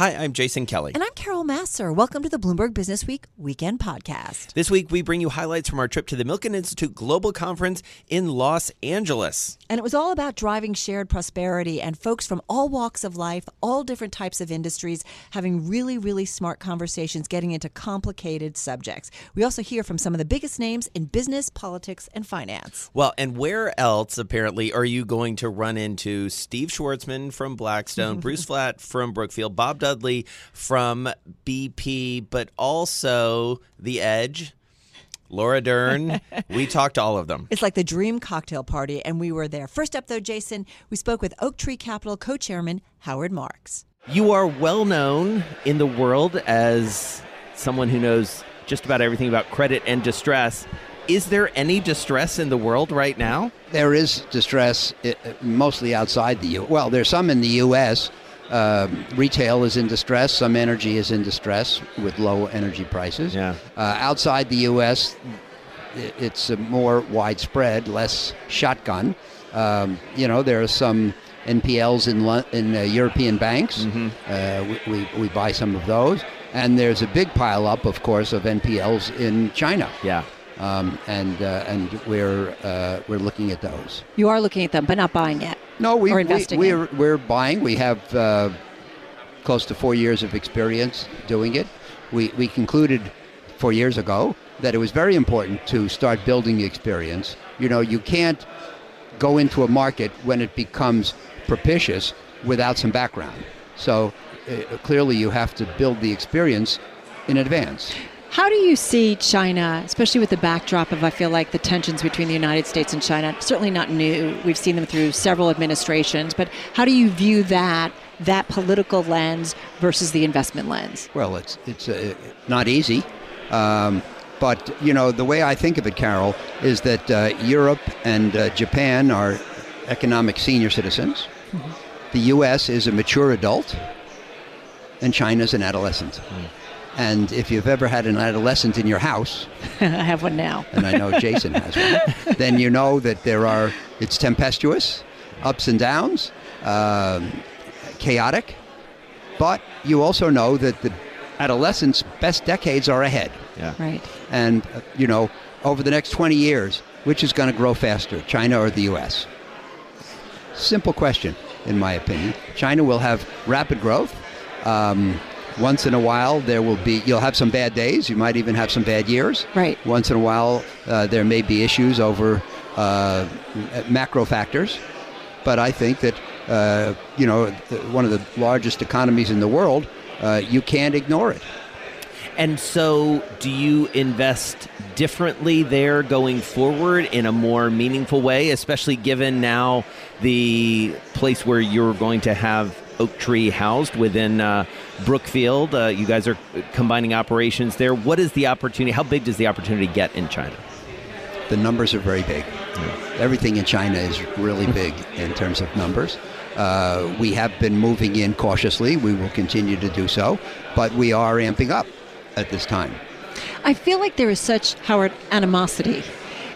Hi, I'm Jason Kelly. And I'm Carol Massar. Welcome to the Bloomberg Businessweek Weekend Podcast. This week, we bring you highlights from our trip to the Milken Institute Global Conference in Los Angeles. And it was all about driving shared prosperity and folks from all walks of life, all different types of industries, having really, really smart conversations, getting into complicated subjects. We also hear from some of the biggest names in business, politics, and finance. Well, and where else, apparently, are you going to run into Steve Schwarzman from Blackstone, Bruce Flatt from Brookfield, Bob Dudley from BP, but also The Edge, Laura Dern. we talked to all of them. It's like the dream cocktail party, and we were there. First up, though, Jason, we spoke with Oaktree Capital co chairman Howard Marks. You are well known in the world as someone who knows just about everything about credit and distress. Is there any distress in the world right now? There is distress, uh, mostly outside the U. Well, there's some in the U.S. Uh, retail is in distress. Some energy is in distress with low energy prices. Yeah. Uh, outside the U.S., it's more widespread, less shotgun. Um, you know, there are some NPLs in in uh, European banks. Mm-hmm. Uh, we, we, we buy some of those, and there's a big pile up, of course, of NPLs in China. Yeah. Um, and uh, and we're uh, we're looking at those. You are looking at them, but not buying yet. No, we, or investing we, are we're, we're buying. We have uh, close to four years of experience doing it. We we concluded four years ago that it was very important to start building the experience. You know, you can't go into a market when it becomes propitious without some background. So uh, clearly, you have to build the experience in advance. How do you see China, especially with the backdrop of, I feel like, the tensions between the United States and China? Certainly not new. We've seen them through several administrations, but how do you view that, that political lens versus the investment lens? Well, it's, it's uh, not easy. Um, but, you know, the way I think of it, Carol, is that uh, Europe and uh, Japan are economic senior citizens. Mm-hmm. The U.S. is a mature adult, and China's an adolescent. Mm. And if you've ever had an adolescent in your house, I have one now, and I know Jason has one, then you know that there are, it's tempestuous, ups and downs, um, chaotic, but you also know that the adolescent's best decades are ahead. Yeah. Right. And, uh, you know, over the next 20 years, which is going to grow faster, China or the U.S.? Simple question, in my opinion. China will have rapid growth. Um, once in a while there will be you'll have some bad days you might even have some bad years. Right. Once in a while uh, there may be issues over uh, macro factors. But i think that uh, you know one of the largest economies in the world uh, you can't ignore it. And so, do you invest differently there going forward in a more meaningful way, especially given now the place where you're going to have Oaktree housed within uh, Brookfield. Uh, you guys are combining operations there. What is the opportunity? How big does the opportunity get in China? The numbers are very big. Yeah. Everything in China is really big in terms of numbers. Uh, we have been moving in cautiously. We will continue to do so, but we are amping up at this time. I feel like there is such, Howard, animosity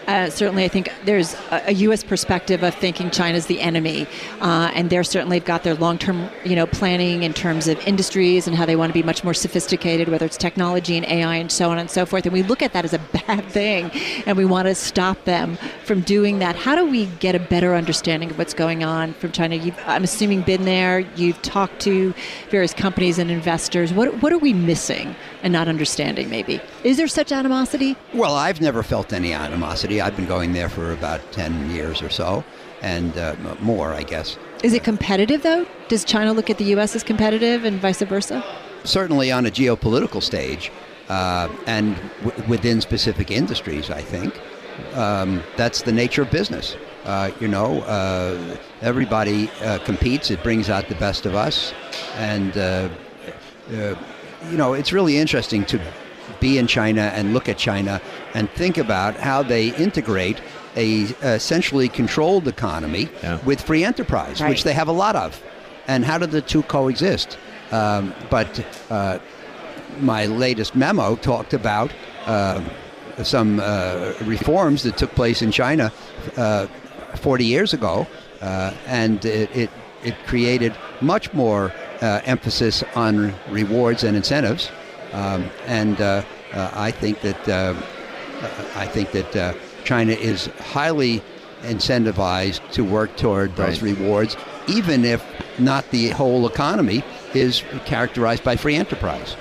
uh, certainly, I think there's a, U.S. perspective of thinking China's the enemy, uh, and they're certainly got their long-term, you know, planning in terms of industries and how they want to be much more sophisticated, whether it's technology and AI and so on and so forth. And we look at that as a bad thing, and we want to stop them from doing that. How do we get a better understanding of what's going on from China? You've, I'm assuming been there. You've talked to various companies and investors. What what are we missing and not understanding? Maybe is there such animosity? Well, I've never felt any animosity. I've been going there for about 10 years or so, and uh, more, I guess. Is it competitive, though? Does China look at the U.S. as competitive and vice versa? Certainly on a geopolitical stage uh, and w- within specific industries, I think. Um, that's the nature of business. Uh, you know, uh, everybody uh, competes. It brings out the best of us. And, uh, you know, it's really interesting to be in China and look at China and think about how they integrate a essentially controlled economy yeah. with free enterprise, right. which they have a lot of. And how do the two coexist? Um, but uh, my latest memo talked about uh, some uh, reforms that took place in China uh, 40 years ago, uh, and it, it, it, created much more uh, emphasis on rewards and incentives, um, and uh, uh, I think that uh, I think that uh, China is highly incentivized to work toward those Right. rewards, even if not the whole economy is characterized by free enterprise.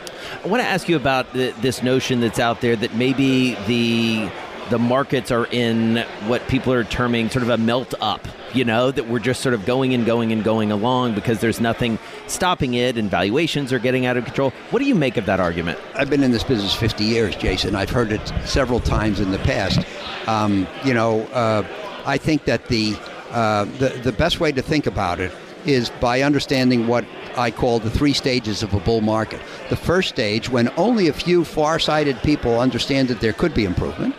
I want to ask you about th- this notion that's out there that maybe the the markets are in what people are terming sort of a melt up. You know that we're just sort of going and going and going along because there's nothing stopping it, and valuations are getting out of control. What do you make of that argument? I've been in this business 50 years, Jason. I've heard it several times in the past. Um, you know, uh, I think that the, uh, the the best way to think about it is by understanding what I call the three stages of a bull market. The first stage, when only a few far-sighted people understand that there could be improvement.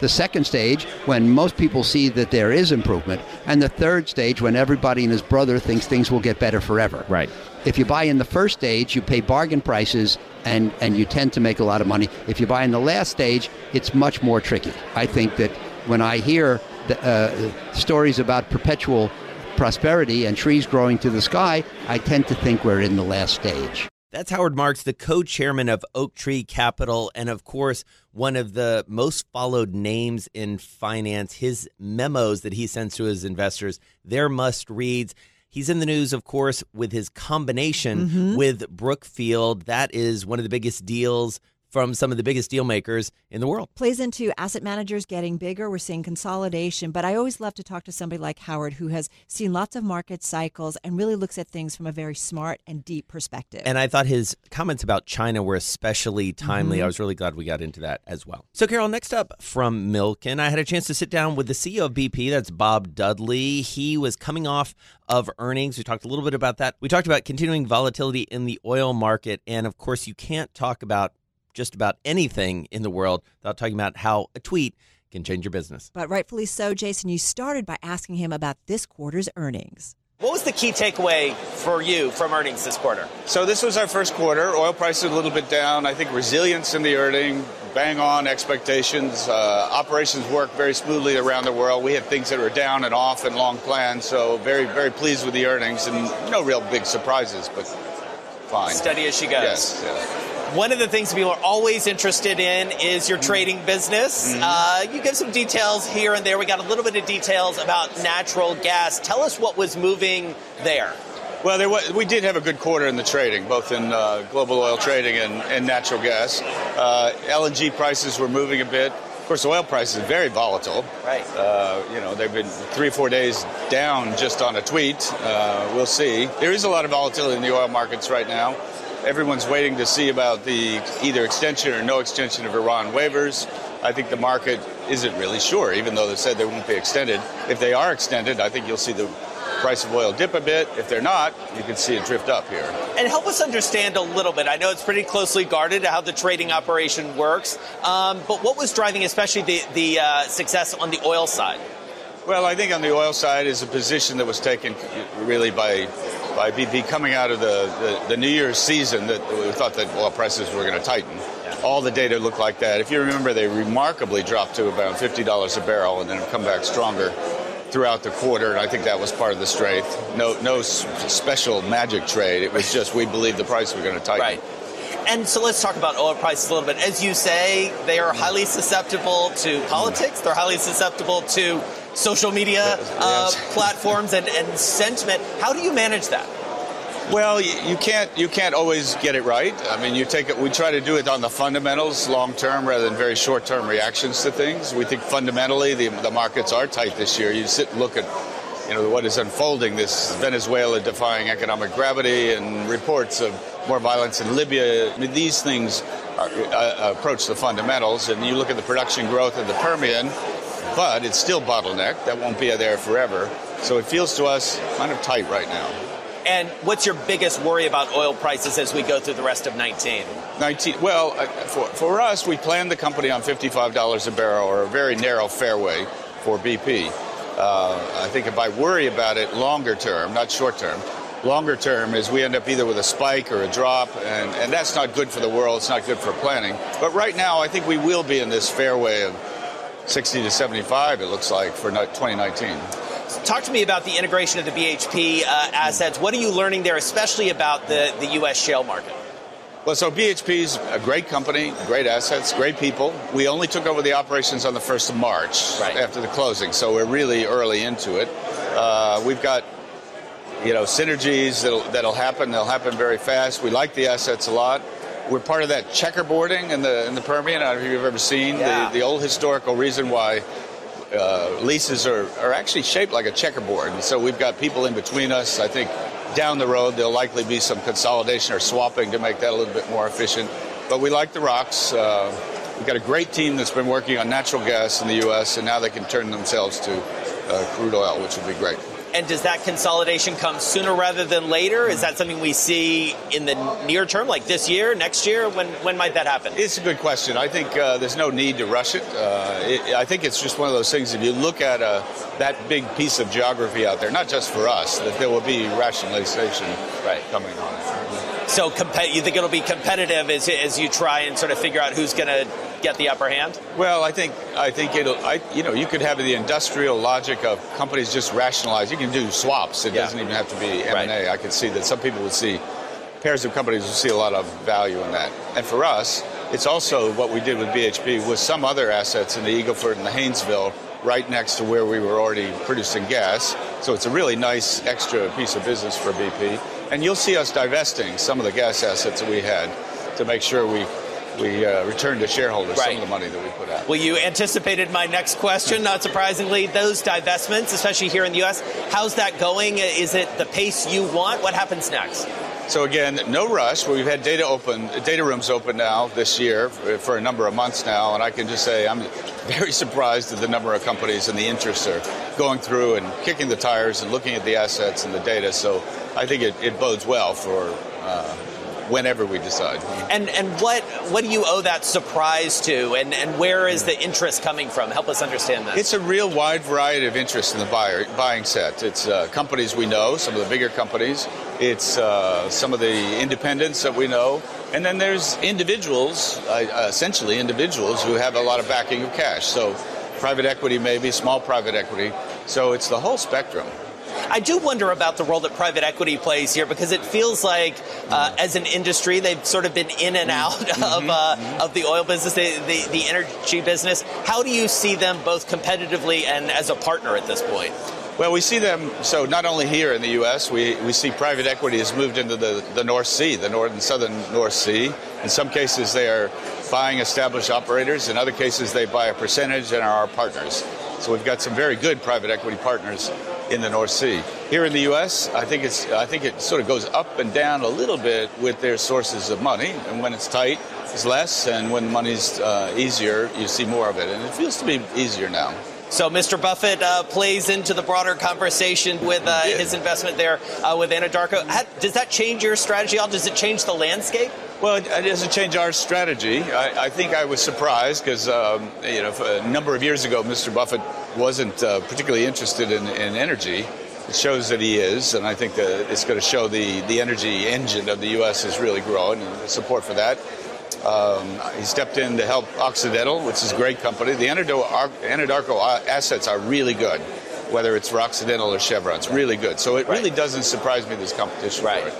The second stage, when most people see that there is improvement, and the third stage, when everybody and his brother thinks things will get better forever. Right. If you buy in the first stage, you pay bargain prices and, and you tend to make a lot of money. If you buy in the last stage, it's much more tricky. I think that when I hear the, uh, stories about perpetual prosperity and trees growing to the sky, I tend to think we're in the last stage. That's Howard Marks, the co chairman of Oaktree Capital, and of course, one of the most followed names in finance. His memos that he sends to his investors, they're must reads. He's in the news, of course, with his combination mm-hmm. with Brookfield. That is one of the biggest deals from some of the biggest deal makers in the world. plays into asset managers getting bigger. We're seeing consolidation, but I always love to talk to somebody like Howard who has seen lots of market cycles and really looks at things from a very smart and deep perspective. And I thought his comments about China were especially timely. Mm-hmm. I was really glad we got into that as well. So, Carol, next up from Milken, I had a chance to sit down with the CEO of BP. That's Bob Dudley. He was coming off of earnings. We talked a little bit about that. We talked about continuing volatility in the oil market. And of course, you can't talk about just about anything in the world without talking about how a tweet can change your business. but rightfully so, Jason, you started by asking him about this quarter's earnings. What was the key takeaway for you from earnings this quarter? So this was our first quarter. Oil prices a little bit down. I think resilience in the earning, bang on expectations. Uh, operations work very smoothly around the world. We had things that were down and off and long planned. So very, very pleased with the earnings and no real big surprises, but fine. Steady as she goes. Yes. yeah. One of the things people are always interested in is your trading business. Uh, you give some details here and there. We got a little bit of details about natural gas. Tell us what was moving there. Well, there was, we did have a good quarter in the trading, both in uh, global oil trading and, and natural gas. Uh, LNG prices were moving a bit. Of course, oil prices are very volatile. Right. Uh, you know, they've been three or four days down just on a tweet. Uh, we'll see. There is a lot of volatility in the oil markets right now. Everyone's waiting to see about the either extension or no extension of Iran waivers. I think the market isn't really sure, even though they said they won't be extended. If they are extended, I think you'll see the price of oil dip a bit. If they're not, you can see it drift up here. And help us understand a little bit. I know it's pretty closely guarded how the trading operation works, um, but what was driving especially the, the uh, success on the oil side? Well, I think on the oil side is a position that was taken really by by BP coming out of the, the, the New Year's season that we thought that oil prices were going to tighten. All the data looked like that. If you remember, they remarkably dropped to about $50 a barrel and then have come back stronger throughout the quarter, and I think that was part of the strength. No, no special magic trade. It was just we believe the price was going to tighten. Right. And so let's talk about oil prices a little bit. As you say, they are highly susceptible to politics. They're highly susceptible to social media uh, Yes. platforms and, and sentiment. How do you manage that? Well, you, can't you can't always get it right. I mean, you take it. We try to do it on the fundamentals, long term, rather than very short term reactions to things. We think fundamentally the the markets are tight this year. You sit and look at. You know what is unfolding? This Venezuela defying economic gravity, and reports of more violence in Libya. I mean, these things are, uh, approach the fundamentals, and you look at the production growth of the Permian, but it's still bottlenecked. That won't be there forever. So it feels to us kind of tight right now. And what's your biggest worry about oil prices as we go through the rest of 19? 19 well uh, for, for us we planned the company on $55 a barrel or a very narrow fairway for bp uh, i think if i worry about it longer term not short term longer term is we end up either with a spike or a drop and, and that's not good for the world it's not good for planning but right now i think we will be in this fairway of 60 to 75 it looks like for 2019 talk to me about the integration of the BHP uh, assets. What are you learning there, especially about the, the U.S. shale market? Well, so BHP is a great company, great assets, great people. We only took over the operations on the 1st of March right. after the closing, so we're really early into it. Uh, we've got you know synergies that'll, that'll happen. They'll happen very fast. We like the assets a lot. We're part of that checkerboarding in the in the Permian. I don't know if you've ever seen yeah. the, the old historical reason why uh, leases are, are actually shaped like a checkerboard. And so we've got people in between us. I think down the road, there'll likely be some consolidation or swapping to make that a little bit more efficient. But we like the rocks. Uh, we've got a great team that's been working on natural gas in the U.S., and now they can turn themselves to uh, crude oil, which would be great. And does that consolidation come sooner rather than later? Is that something we see in the near term, like this year, next year? When when might that happen? It's a good question. I think uh, there's no need to rush it. Uh, it. I think it's just one of those things. If you look at uh, that big piece of geography out there, not just for us, that there will be rationalization right. coming on. So, you think it'll be competitive as, as you try and sort of figure out who's going to get the upper hand? Well, I think I think it'll. I, you know, you could have the industrial logic of companies just rationalize. You can do swaps. It yeah. doesn't even have to be M and A. I can see that some people would see pairs of companies would see a lot of value in that. And for us, it's also what we did with BHP with some other assets in the Eagle Ford and the Haynesville, right next to where we were already producing gas. So it's a really nice extra piece of business for BP. And you'll see us divesting some of the gas assets that we had to make sure we we uh, return to shareholders right. some of the money that we put out. Well, you anticipated my next question, not surprisingly. Those divestments, especially here in the U.S., how's that going? Is it the pace you want? What happens next? So again, no rush. We've had data open, data rooms open now this year for, for, a number of months now, and I can just say I'm very surprised at the number of companies and the interest are going through and kicking the tires and looking at the assets and the data. So I think it, it bodes well for. Uh, whenever we decide. And and what what do you owe that surprise to, and, and where is the interest coming from? Help us understand that. It's a real wide variety of interest in the buyer buying set. It's uh, companies we know, some of the bigger companies. It's uh, some of the independents that we know, and then there's individuals, uh, essentially individuals who have a lot of backing of cash. So private equity, maybe small private equity. So it's the whole spectrum. I do wonder about the role that private equity plays here because it feels like, uh, as an industry, they've sort of been in and out mm-hmm. of uh, of the oil business, the, the, the energy business. How do you see them both competitively and as a partner at this point? Well, we see them, so not only here in the U.S., we, we see private equity has moved into the, the North Sea, the North and Southern North Sea. In some cases, they are buying established operators. In other cases, they buy a percentage and are our partners. So we've got some very good private equity partners in the North Sea. Here in the U.S., I think it's I think it sort of goes up and down a little bit with their sources of money, and when it's tight, it's less, and when money's uh, easier, you see more of it, and it feels to be easier now. So Mr. Buffett uh, plays into the broader conversation with uh, yeah. his investment there uh, with Anadarko. How, does that change your strategy? All Does it change the landscape? Well, it doesn't change our strategy. I, I think I was surprised because um, you know a number of years ago, Mr. Buffett wasn't uh, particularly interested in, in, energy. It shows that he is, and I think that it's going to show the, the energy engine of the U.S. is really growing, and support for that. Um, he stepped in to help Occidental, which is a great company. The Anadarko assets are really good, whether it's for Occidental or Chevron. It's really good. So it really doesn't surprise me this competition right.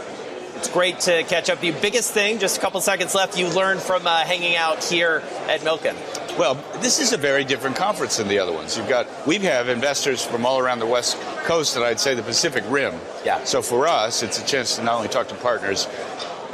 It's great to catch up. The biggest thing, just a couple seconds left, you learned from uh, hanging out here at Milken. Well, this is a very different conference than the other ones. You've got we have investors from all around the West Coast and I'd say the Pacific Rim. Yeah. So for us, it's a chance to not only talk to partners,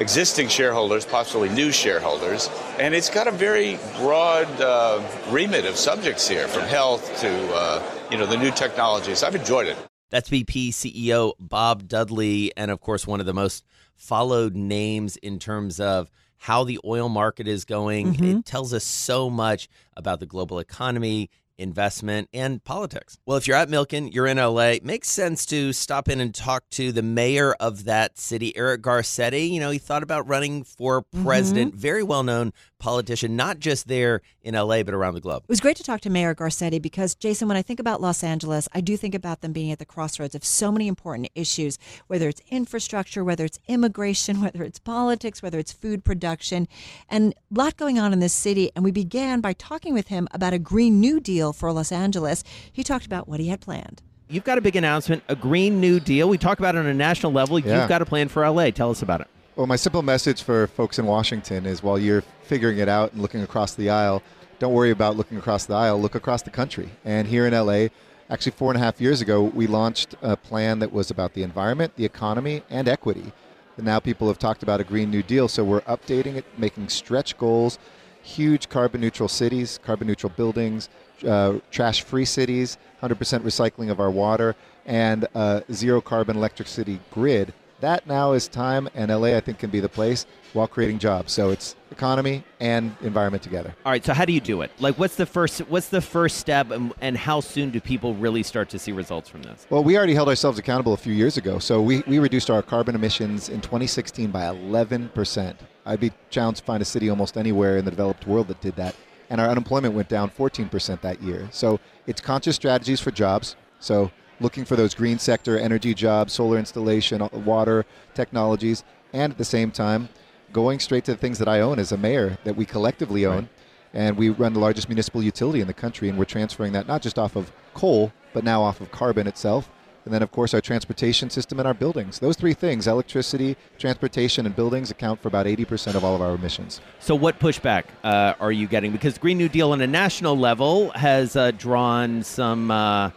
existing shareholders, possibly new shareholders, and it's got a very broad uh, remit of subjects here, from health to uh, you know the new technologies. I've enjoyed it. That's BP CEO Bob Dudley, and of course, one of the most followed names in terms of how the oil market is going. Mm-hmm. It tells us so much about the global economy, investment, and politics. Well, if you're at Milken, you're in LA, makes sense to stop in and talk to the mayor of that city, Eric Garcetti. You know, he thought about running for president, mm-hmm. very well known politician, not just there in LA, but around the globe. It was great to talk to Mayor Garcetti because, Jason, when I think about Los Angeles, I do think about them being at the crossroads of so many important issues, whether it's infrastructure, whether it's immigration, whether it's politics, whether it's food production, and a lot going on in this city. And we began by talking with him about a Green New Deal for Los Angeles. He talked about what he had planned. you've got a big announcement, a Green New Deal. We talk about it on a national level. Yeah. You've got a plan for LA. Tell us about it. Well, my simple message for folks in Washington is while you're figuring it out and looking across the aisle, don't worry about looking across the aisle, look across the country. And here in LA, actually four and a half years ago, we launched a plan that was about the environment, the economy, and equity. And now people have talked about a Green New Deal, so we're updating it, making stretch goals, huge carbon neutral cities, carbon neutral buildings, uh, trash free cities, 100% recycling of our water, and uh, zero carbon electricity grid. That now is time, and LA, I think, can be the place while creating jobs. So it's economy and environment together. All right. So how do you do it? Like, what's the first? What's the first step, and, and how soon do people really start to see results from this? Well, we already held ourselves accountable a few years ago. So we, we reduced our carbon emissions in 2016 by 11%. I'd be challenged to find a city almost anywhere in the developed world that did that. And our unemployment went down 14% that year. So it's conscious strategies for jobs. So looking for those green sector energy jobs, solar installation, uh, water technologies, and at the same time, going straight to the things that I own as a mayor that we collectively own. And we run the largest municipal utility in the country, and we're transferring that not just off of coal, but now off of carbon itself. And then, of course, our transportation system and our buildings. Those three things electricity, transportation, and buildings account for about 80% of all of our emissions. So, what pushback uh, are you getting? Because Green New Deal on a national level has uh, drawn some. Uh,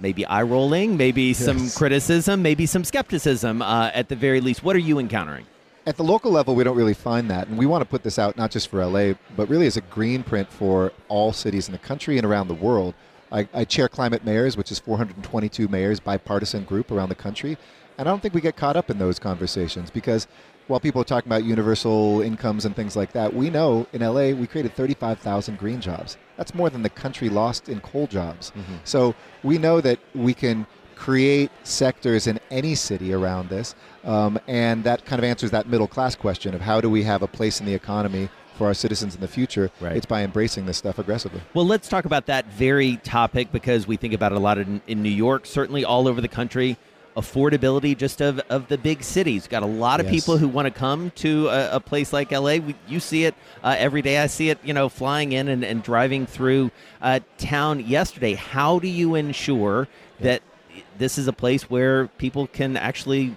maybe eye rolling, maybe some criticism, maybe some skepticism uh, at the very least. What are you encountering? At the local level, we don't really find that. And we want to put this out not just for LA, but really as a green print for all cities in the country and around the world. I, I chair Climate Mayors, which is 422 mayors, bipartisan group around the country. And I don't think we get caught up in those conversations because while people are talking about universal incomes and things like that, we know in LA we created 35,000 green jobs. That's more than the country lost in coal jobs. So we know that we can create sectors in any city around this. Um, and that kind of answers that middle class question of how do we have a place in the economy for our citizens in the future? Right. It's by embracing this stuff aggressively. Well, let's talk about that very topic because we think about it a lot in, in New York, certainly all over the country. Affordability just of, of the big cities. Got a lot of Yes. people who want to come to a, a place like LA. We, you see it uh, every day. I see it, you know, flying in and, and driving through uh, town yesterday. How do you ensure that this is a place where people can actually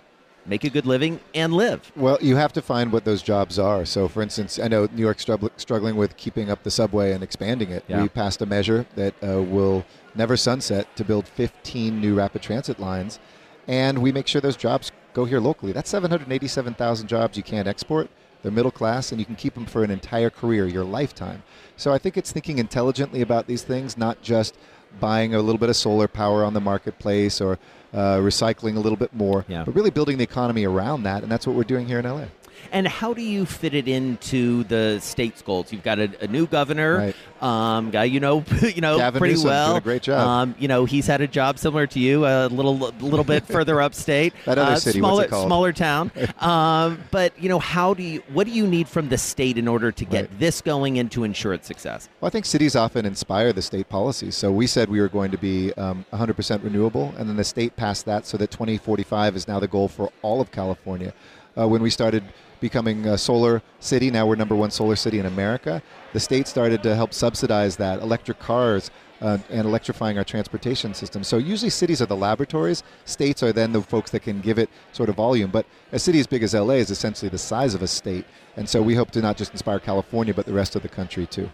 make a good living and live? Well, you have to find what those jobs are. So, for instance, I know New York's strugg- struggling with keeping up the subway and expanding it. Yeah. We passed a measure that uh, will never sunset to build 15 new rapid transit lines, and we make sure those jobs go here locally. That's 787,000 jobs you can't export. They're middle class, and you can keep them for an entire career, your lifetime. So, I think it's thinking intelligently about these things, not just buying a little bit of solar power on the marketplace or uh, recycling a little bit more, Yeah. but really building the economy around that, and that's what we're doing here in LA. And how do you fit it into the state's goals? You've got a, a new governor, um, guy you know, you know Gavin pretty Newsom's well. doing a great job. Um, you know, he's had a job similar to you, a little little bit further upstate, That other uh, city, smaller smaller town. um, but you know, how do you? What do you need from the state in order to get Right. this going and to ensure its success? Well, I think cities often inspire the state policies. So we said we were going to be um, 100% renewable, and then the state passed that so that 2045 is now the goal for all of California. Uh, when we started becoming a solar city, now we're number one solar city in America, the state started to help subsidize that, electric cars, uh, and electrifying our transportation system. So usually cities are the laboratories, states are then the folks that can give it sort of volume. But a city as big as LA is essentially the size of a state. And so we hope to not just inspire California, but the rest of the country too.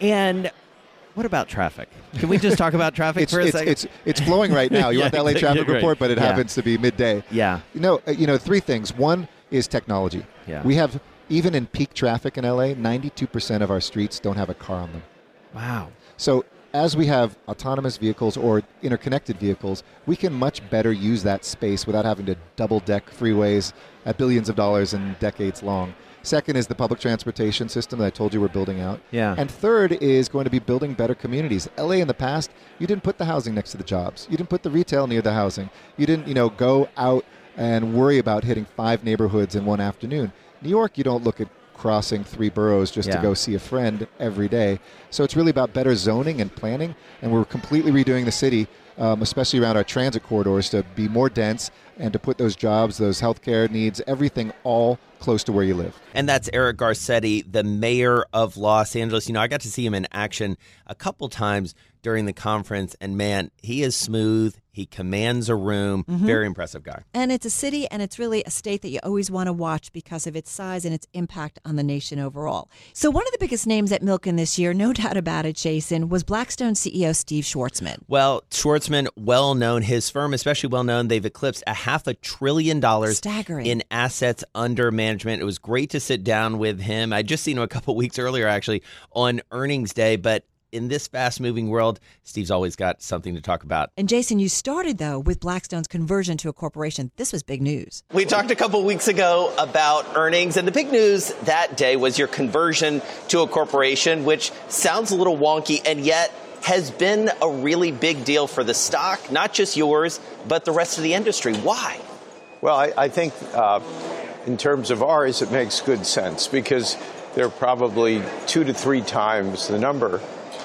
And what about traffic? Can we just talk about traffic it's, for a it's, second? it's, it's flowing right now. You Yeah, want the LA traffic report, but it Yeah. happens to be midday. yeah, You know, uh, you know, three things. One is technology. Yeah. We have even in peak traffic in LA, 92% of our streets don't have a car on them. wow. So as we have autonomous vehicles or interconnected vehicles, we can much better use that space without having to double deck freeways at billions of dollars and decades long. Second is the public transportation system that I told you we're building out. Yeah. And third is going to be building better communities. LA in the past, you didn't put the housing next to the jobs. You didn't put the retail near the housing. You didn't, you know, go out and worry about hitting five neighborhoods in one afternoon. New York, you don't look at crossing three boroughs just Yeah. to go see a friend every day. So it's really about better zoning and planning, and we're completely redoing the city um, especially around our transit corridors, to be more dense and to put those jobs, those healthcare needs, everything all close to where you live. And that's Eric Garcetti, the mayor of Los Angeles. You know, I got to see him in action a couple times during the conference, and man, he is smooth. He commands a room. Mm-hmm. Very impressive guy. And it's a city and it's really a state that you always want to watch because of its size and its impact on the nation overall. So, one of the biggest names at Milken this year, no doubt about it, Jason, was Blackstone CEO Steve Schwarzman. Well, Schwarzman, well known, his firm, especially well known, they've eclipsed a half a trillion dollars Staggering. in assets under management. It was great to sit down with him. I just seen him a couple weeks earlier, actually, on earnings day. But in this fast moving world, Steve's always got something to talk about. And Jason, you started though with Blackstone's conversion to a corporation. This was big news. We talked a couple weeks ago about earnings, and the big news that day was your conversion to a corporation, which sounds a little wonky and yet has been a really big deal for the stock, not just yours, but the rest of the industry. Why? Well, I, I think uh, in terms of ours, it makes good sense because there are probably two to three times the number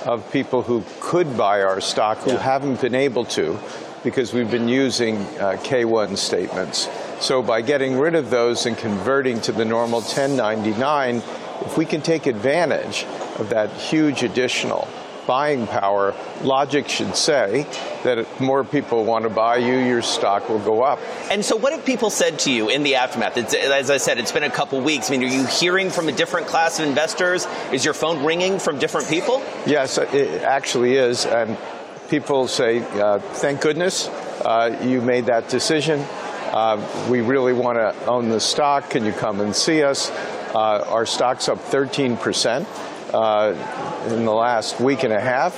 of people who could buy our stock who haven't been able to because we've been using uh, K1 statements. So by getting rid of those and converting to the normal 1099, if we can take advantage of that huge additional buying power, logic should say that if more people want to buy you, your stock will go up. And so, what have people said to you in the aftermath? It's, as I said, it's been a couple weeks. I mean, are you hearing from a different class of investors? Is your phone ringing from different people? Yes, it actually is. And people say, uh, thank goodness uh, you made that decision. Uh, we really want to own the stock. Can you come and see us? Uh, our stock's up 13 percent in the last week and a half.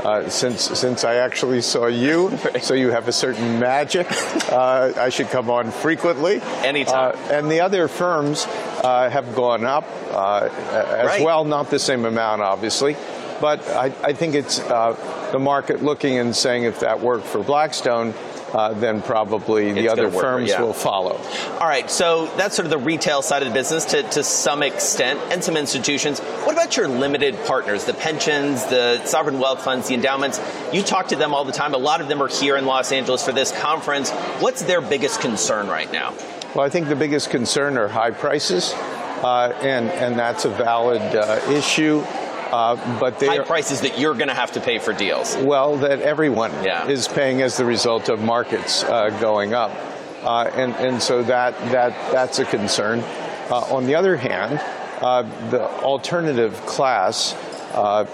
Uh, since since I actually saw you, so you have a certain magic. Uh, I should come on frequently. Anytime. Uh, and the other firms uh, have gone up uh, as Right. well, not the same amount, obviously. But I, I think it's uh, the market looking and saying if that worked for Blackstone, uh, then probably the other work, firms yeah. will follow. All right, so that's sort of the retail side of the business to, to some extent, and some institutions. What about your limited partners, the pensions, the sovereign wealth funds, the endowments? You talk to them all the time. A lot of them are here in Los Angeles for this conference. What's their biggest concern right now? Well, I think the biggest concern are high prices, uh, and and that's a valid uh, issue. Uh, but they High are, prices that you're going to have to pay for deals. well that everyone Yeah. is paying as the result of markets uh, going up, uh, and and so that that that's a concern. Uh, on the other hand, uh, the alternative class. Uh,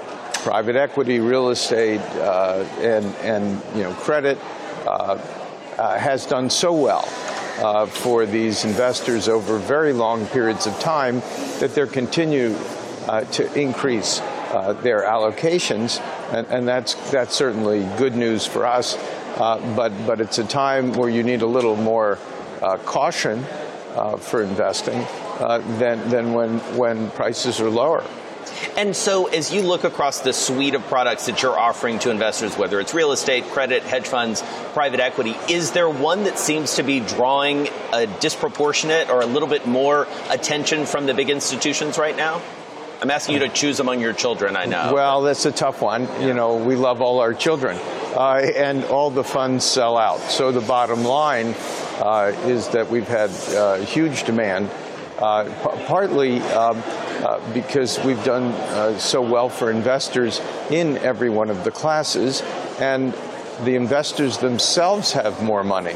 Private equity, real estate, uh, and and you know credit uh, uh, has done so well uh, for these investors over very long periods of time that they continue uh, to increase uh, their allocations, and, and that's that's certainly good news for us. Uh, but but it's a time where you need a little more uh, caution uh, for investing uh, than than when when prices are lower. And so, as you look across the suite of products that you're offering to investors, whether it's real estate, credit, hedge funds, private equity, is there one that seems to be drawing a disproportionate or a little bit more attention from the big institutions right now? I'm asking you to choose among your children, I know. Well, that's a tough one. You know, we love all our children, uh, and all the funds sell out. So the bottom line uh, is that we've had uh, huge demand, uh, p- partly um, uh, because we've done uh, so well for investors in every one of the classes, and the investors themselves have more money.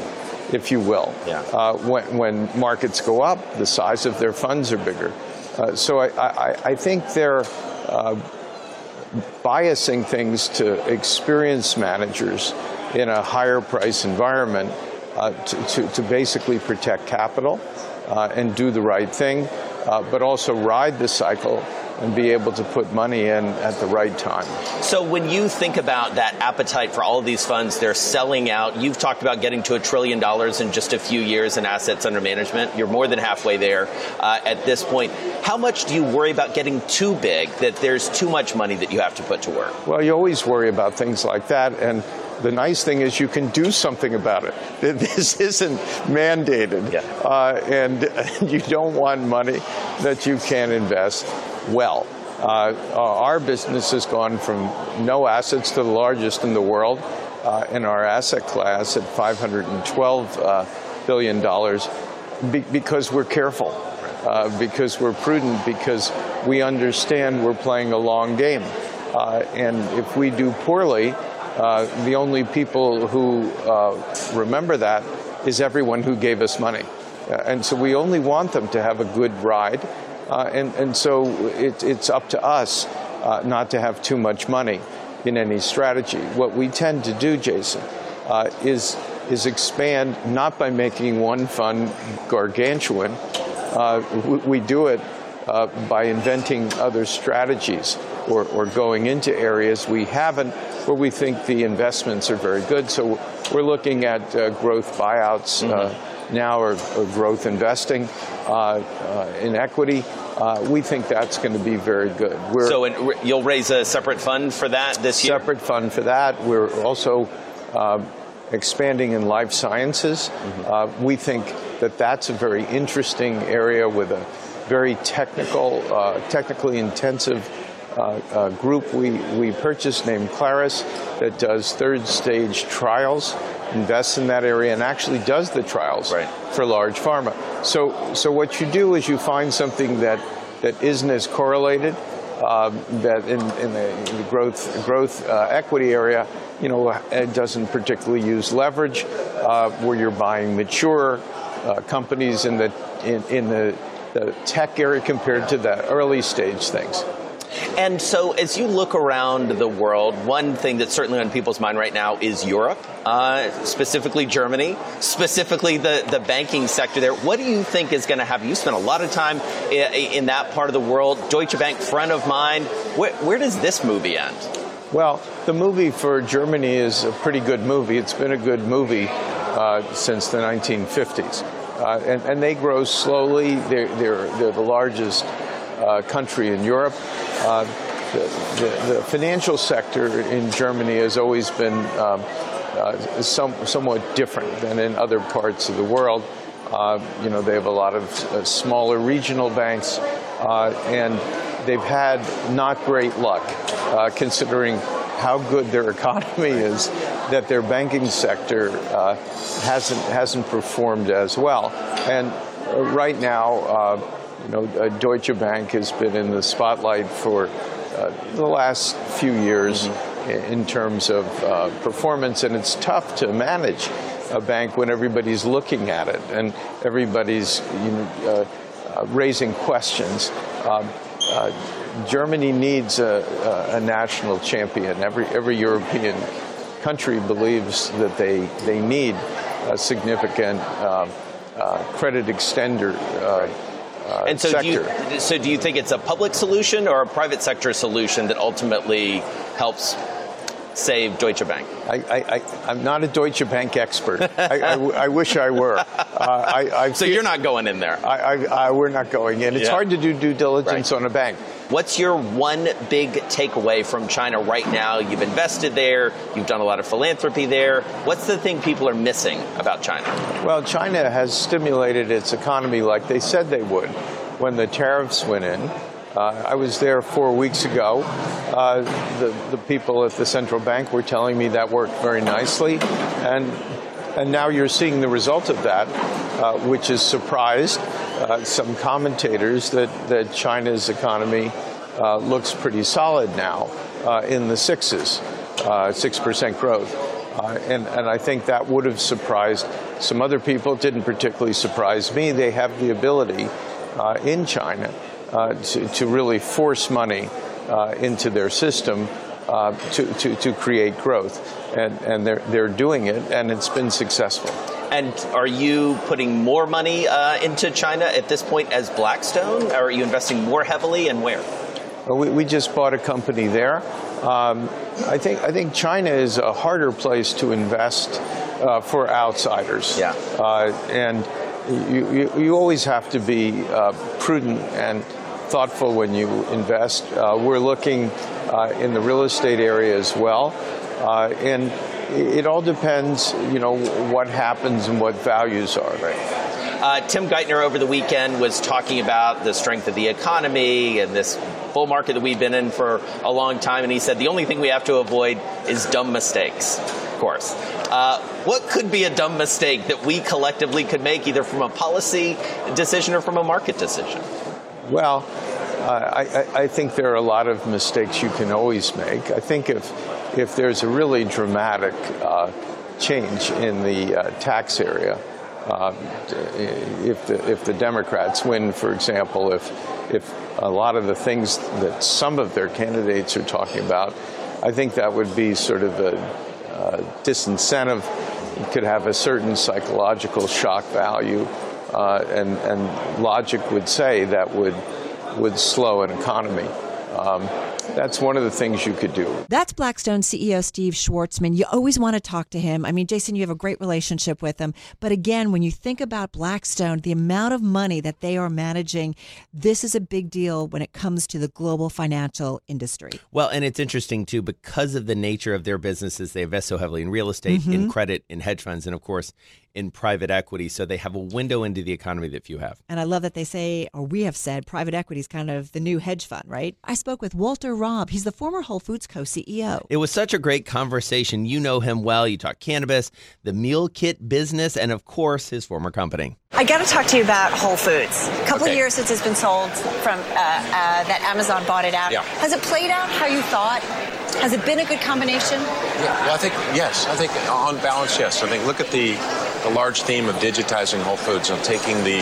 If you will, Yeah. uh, when, when markets go up, the size of their funds are bigger. Uh, so I, I, I think they're uh, biasing things to experienced managers in a higher price environment uh, to, to, to basically protect capital uh, and do the right thing, uh, but also ride the cycle and be able to put money in at the right time. So when you think about that appetite for all of these funds, they're selling out. You've talked about getting to a trillion dollars in just a few years in assets under management. You're more than halfway there uh, at this point. How much do you worry about getting too big, that there's too much money that you have to put to work? Well, you always worry about things like that, and the nice thing is you can do something about it. This isn't mandated, Yeah. uh, and you don't want money that you can't invest well. Uh, our business has gone from no assets to the largest in the world uh, in our asset class at 512 uh, billion dollars be- because we're careful, uh, because we're prudent, because we understand we're playing a long game. Uh, and if we do poorly, the only people who remember that is everyone who gave us money. Uh, and so we only want them to have a good ride. Uh, and, and so it, it's up to us uh, not to have too much money in any strategy. What we tend to do, Jason, uh, is, is expand not by making one fund gargantuan. Uh, we, we, do it uh, by inventing other strategies or, or going into areas we haven't where we think the investments are very good. So we're looking at growth buyouts. Mm-hmm now or, or growth investing uh, uh, in equity. Uh, we think that's going to be very good. We're so in, you'll raise a separate fund for that this year? Separate fund for that. We're also uh, expanding in life sciences. Mm-hmm. Uh, we think that that's a very interesting area with a very technical, uh, technically intensive group we, we purchased named Clarus that does third stage trials, invests in that area, and actually does the trials right. for large pharma. So, so what you do is you find something that, that isn't as correlated. Uh, that in, in, the, in, the, growth growth uh, equity area, you know, it doesn't particularly use leverage, uh, where you're buying mature uh, companies in the in, in the, the tech area compared to the early stage things. And so, as you look around the world, one thing that's certainly on people's mind right now is Europe, uh, specifically Germany, specifically the, the banking sector there. What do you think is going to happen? You spent a lot of time in, in, that part of the world. Deutsche Bank, front of mind. Where, where does this movie end? Well, the movie for Germany is a pretty good movie. It's been a good movie uh, since the 1950s. Uh, and, and, they grow slowly. They're, they're, they're the largest uh, country in Europe. Uh, the, the, the, financial sector in Germany has always been um, uh, some, somewhat different than in other parts of the world. Uh, you know, they have a lot of uh, smaller regional banks, uh, and they've had not great luck, uh, considering how good their economy is, that their banking sector uh, hasn't hasn't performed as well. And right now, you know, uh, Deutsche Bank has been in the spotlight for uh, the last few years mm-hmm. in terms of uh, performance, and it's tough to manage a bank when everybody's looking at it and everybody's you know, uh, uh, raising questions. Um, uh, Germany needs a, a, national champion. Every every European country believes that they they need a significant um, credit extender uh, Uh, and so sector. Do you, so do you think it's a public solution or a private sector solution that ultimately helps save Deutsche Bank? I, am not a Deutsche Bank expert. I, I, I wish I were. Uh, so you're not going in there? we're not going in. It's yeah. hard to do due diligence right. on a bank. What's your one big takeaway from China right now? You've invested there, you've done a lot of philanthropy there. What's the thing people are missing about China? Well, China has stimulated its economy like they said they would when the tariffs went in. Uh, I was there four weeks ago. Uh, the, the people at the central bank were telling me that worked very nicely. And, and now you're seeing the result of that, uh, which has surprised uh, some commentators that, that China's economy uh, looks pretty solid now uh, in the sixes, 6% growth. and, and I think that would have surprised some other people. It didn't particularly surprise me. They have the ability in China uh, to, to, really force money uh, into their system uh, to, to, to, create growth. And, and they're, they're doing it, and it's been successful. And are you putting more money uh, into China at this point as Blackstone? Or are you investing more heavily, and where? Well, we, we just bought a company there. Um, I think I think China is a harder place to invest uh, for outsiders. Yeah. Uh, and you, you, you, always have to be uh, prudent and thoughtful when you invest. Uh, we're looking uh, in the real estate area as well, uh, and it all depends, you know, what happens and what values are. Right. Uh, Tim Geithner over the weekend was talking about the strength of the economy and this bull market that we've been in for a long time, and he said the only thing we have to avoid is dumb mistakes. Of course. Uh, what could be a dumb mistake that we collectively could make, either from a policy decision or from a market decision? Well, uh, I, I, think there are a lot of mistakes you can always make. I think if if there's a really dramatic uh, change in the uh, tax area, uh, if the if the Democrats win, for example, if if a lot of the things that some of their candidates are talking about, I think that would be sort of a, a disincentive. It could have a certain psychological shock value, uh, and and logic would say that would would slow an economy. Um, that's one of the things you could do. That's Blackstone CEO Steve Schwarzman. You always want to talk to him. I mean, Jason, you have a great relationship with him. But again, when you think about Blackstone, the amount of money that they are managing, this is a big deal when it comes to the global financial industry. Well, and it's interesting too because of the nature of their businesses. They invest so heavily in real estate, mm-hmm. in credit, in hedge funds, and of course, in private equity. So they have a window into the economy that few have. And I love that they say, or we have said, private equity is kind of the new hedge fund, right? I spoke with Walter Robb. He's the former Whole Foods co CEO. It was such a great conversation. You know him well. You talk cannabis, the meal kit business, and of course, his former company. I got to talk to you about Whole Foods. A couple okay. of years since it's been sold from uh, uh, that Amazon bought it out. Yeah. Has it played out how you thought? Has it been a good combination? Yeah, well, I think yes. I think on balance, yes. I think look at the the large theme of digitizing Whole Foods and taking the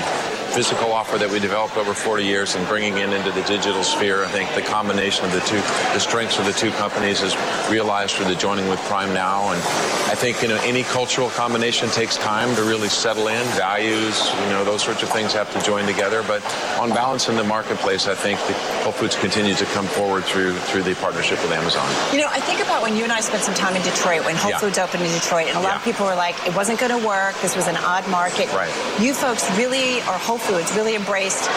physical offer that we developed over 40 years and bringing it into the digital sphere. I think the combination of the two, the strengths of the two companies is realized through the joining with Prime Now. And I think you know any cultural combination takes time to really settle in. Values, you know, those sorts of things have to join together. But on balance in the marketplace, I think the Whole Foods continues to come forward through through the partnership with Amazon. You know, I think about when you and I spent some time in Detroit when Whole yeah. Foods opened in Detroit, and a lot yeah. of people were like, it wasn't going to work. This was an odd market. Right. You folks really are Whole Foods really embraced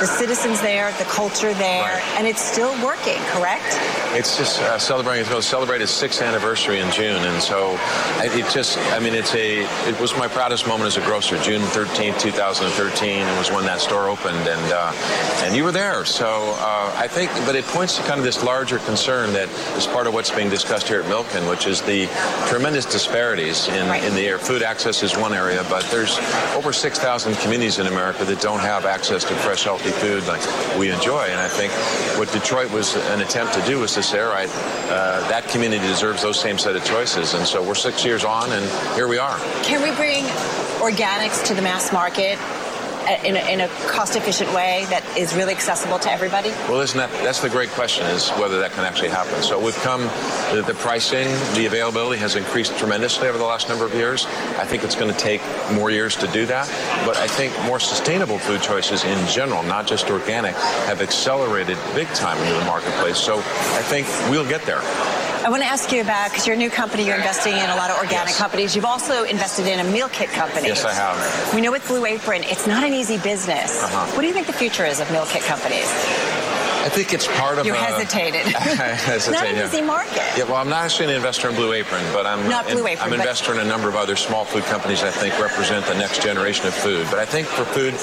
the citizens there, the culture there, right. and it's still working, correct? It's just uh, celebrating. It's going to celebrate its sixth anniversary in June, and so it just, I mean, it's a, it was my proudest moment as a grocer. June 13, 2013, was when that store opened, and uh, and you were there. So uh, I think, but it points to kind of this larger concern that is part of what's being discussed here at Milken, which is the tremendous disparities in right. in the air. Food access is one area, but there's over 6,000 communities in America that don't have access to fresh, healthy food like we enjoy. And I think what Detroit was an attempt to do was to say, all right, uh, that community deserves those same set of choices. And so we're six years on, and here we are. Can we bring organics to the mass market in a, in a cost-efficient way that is really accessible to everybody? Well, isn't that that's the great question is whether that can actually happen. So we've come the, the pricing, the availability has increased tremendously over the last number of years. I think it's going to take more years to do that, but I think more sustainable food choices in general, not just organic, have accelerated big time into the marketplace. So I think we'll get there. I want to ask you about because you're a new company, you're investing in a lot of organic yes. companies. You've also invested in a meal kit company. Yes, I have. We know with Blue Apron, it's not an easy business. Uh-huh. What do you think the future is of meal kit companies? I think it's part of. You hesitated. I hesitate, not an yeah. easy market. Yeah, well, I'm not actually an investor in Blue Apron, but I'm not Blue Apron. I'm an investor in a number of other small food companies. I think represent the next generation of food. But I think for food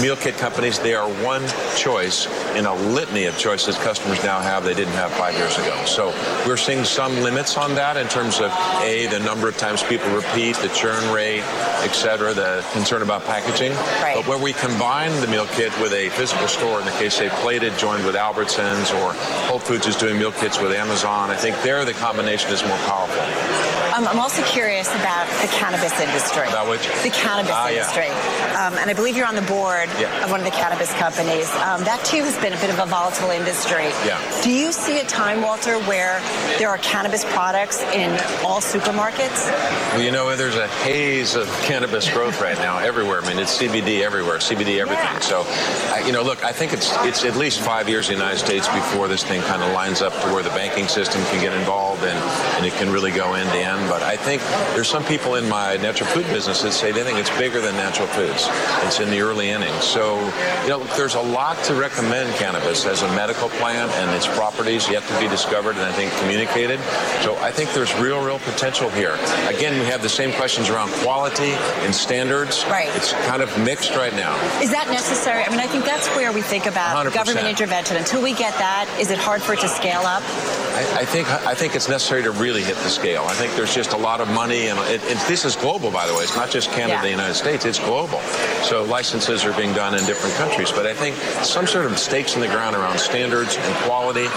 meal kit companies, they are one choice in a litany of choices customers now have they didn't have five years ago. So we're seeing some limits on that in terms of a the number of times people repeat, the churn rate, et cetera, the concern about packaging. Right. But where we combine the meal kit with a physical store, in the case they Plated joined with Albertsons or Whole Foods is doing meal kits with Amazon. I think there the combination is more powerful. Um, I'm also curious about the cannabis industry. About which? The cannabis ah, industry. Yeah. Um, and I believe you're on the board yeah. of one of the cannabis companies. Um, that too has been a bit of a volatile industry. Yeah. Do you see a time, Walter, where there are cannabis products in all supermarkets? Well, you know, there's a haze of cannabis growth right now everywhere. I mean, it's CBD everywhere, CBD everything. Yeah. So, you know, look, I think it's it's at least five years in the United States before this thing kind of lines up to where the banking system can get involved and, and it can really go end to end. But I think there's some people in my natural food business that say they think it's bigger than natural foods. It's in the early innings. So, you know, there's a lot to recommend cannabis as a medical plant and its properties yet to be discovered and I think communicated. So I think there's real, real potential here. Again, we have the same questions around quality and standards. Right. It's kind of mixed right now. Is that necessary? I mean, I think that's where we think about 100%. government intervention. Until we get that, is it hard for it to scale up? I, I think I think it's necessary to really hit the scale. I think there's just a lot of money, and it, it, this is global, by the way. It's not just Canada, Yeah. the United States. It's global. So licenses are being done in different countries. But I think some sort of stakes in the ground around standards and quality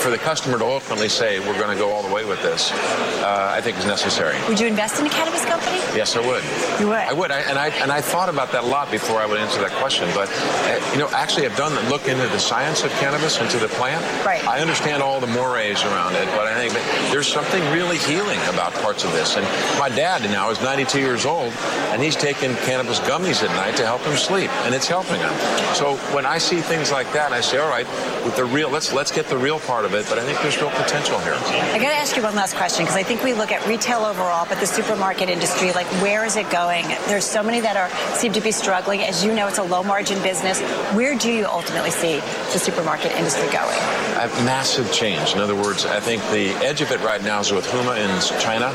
for the customer to ultimately say we're going to go all the way with this. Uh, I think is necessary. Would you invest in a cannabis company? Yes, I would. You would? I would, I, and I and I thought about that a lot before I would answer that question. But uh, you know, actually, I've done the look into the science of cannabis and into the plant. Right. I understand all the mores around it, but I think that there's something really healing about parts of this. And my dad now is 92 years old, and he's taking cannabis gummies at night to help him sleep, and it's helping him. So when I see things like that, I say, all right, with the real, let's let's get the real part of it. But I think there's real potential here. I got to ask you one last question because I think we look at retail overall, but the supermarket industry, like where is it going? There's so many that are seem to be struggling. As you know, it's a low margin business. Where do you ultimately see the supermarket industry going? a massive change. In other words, I think the edge of it right now is with Hema in China.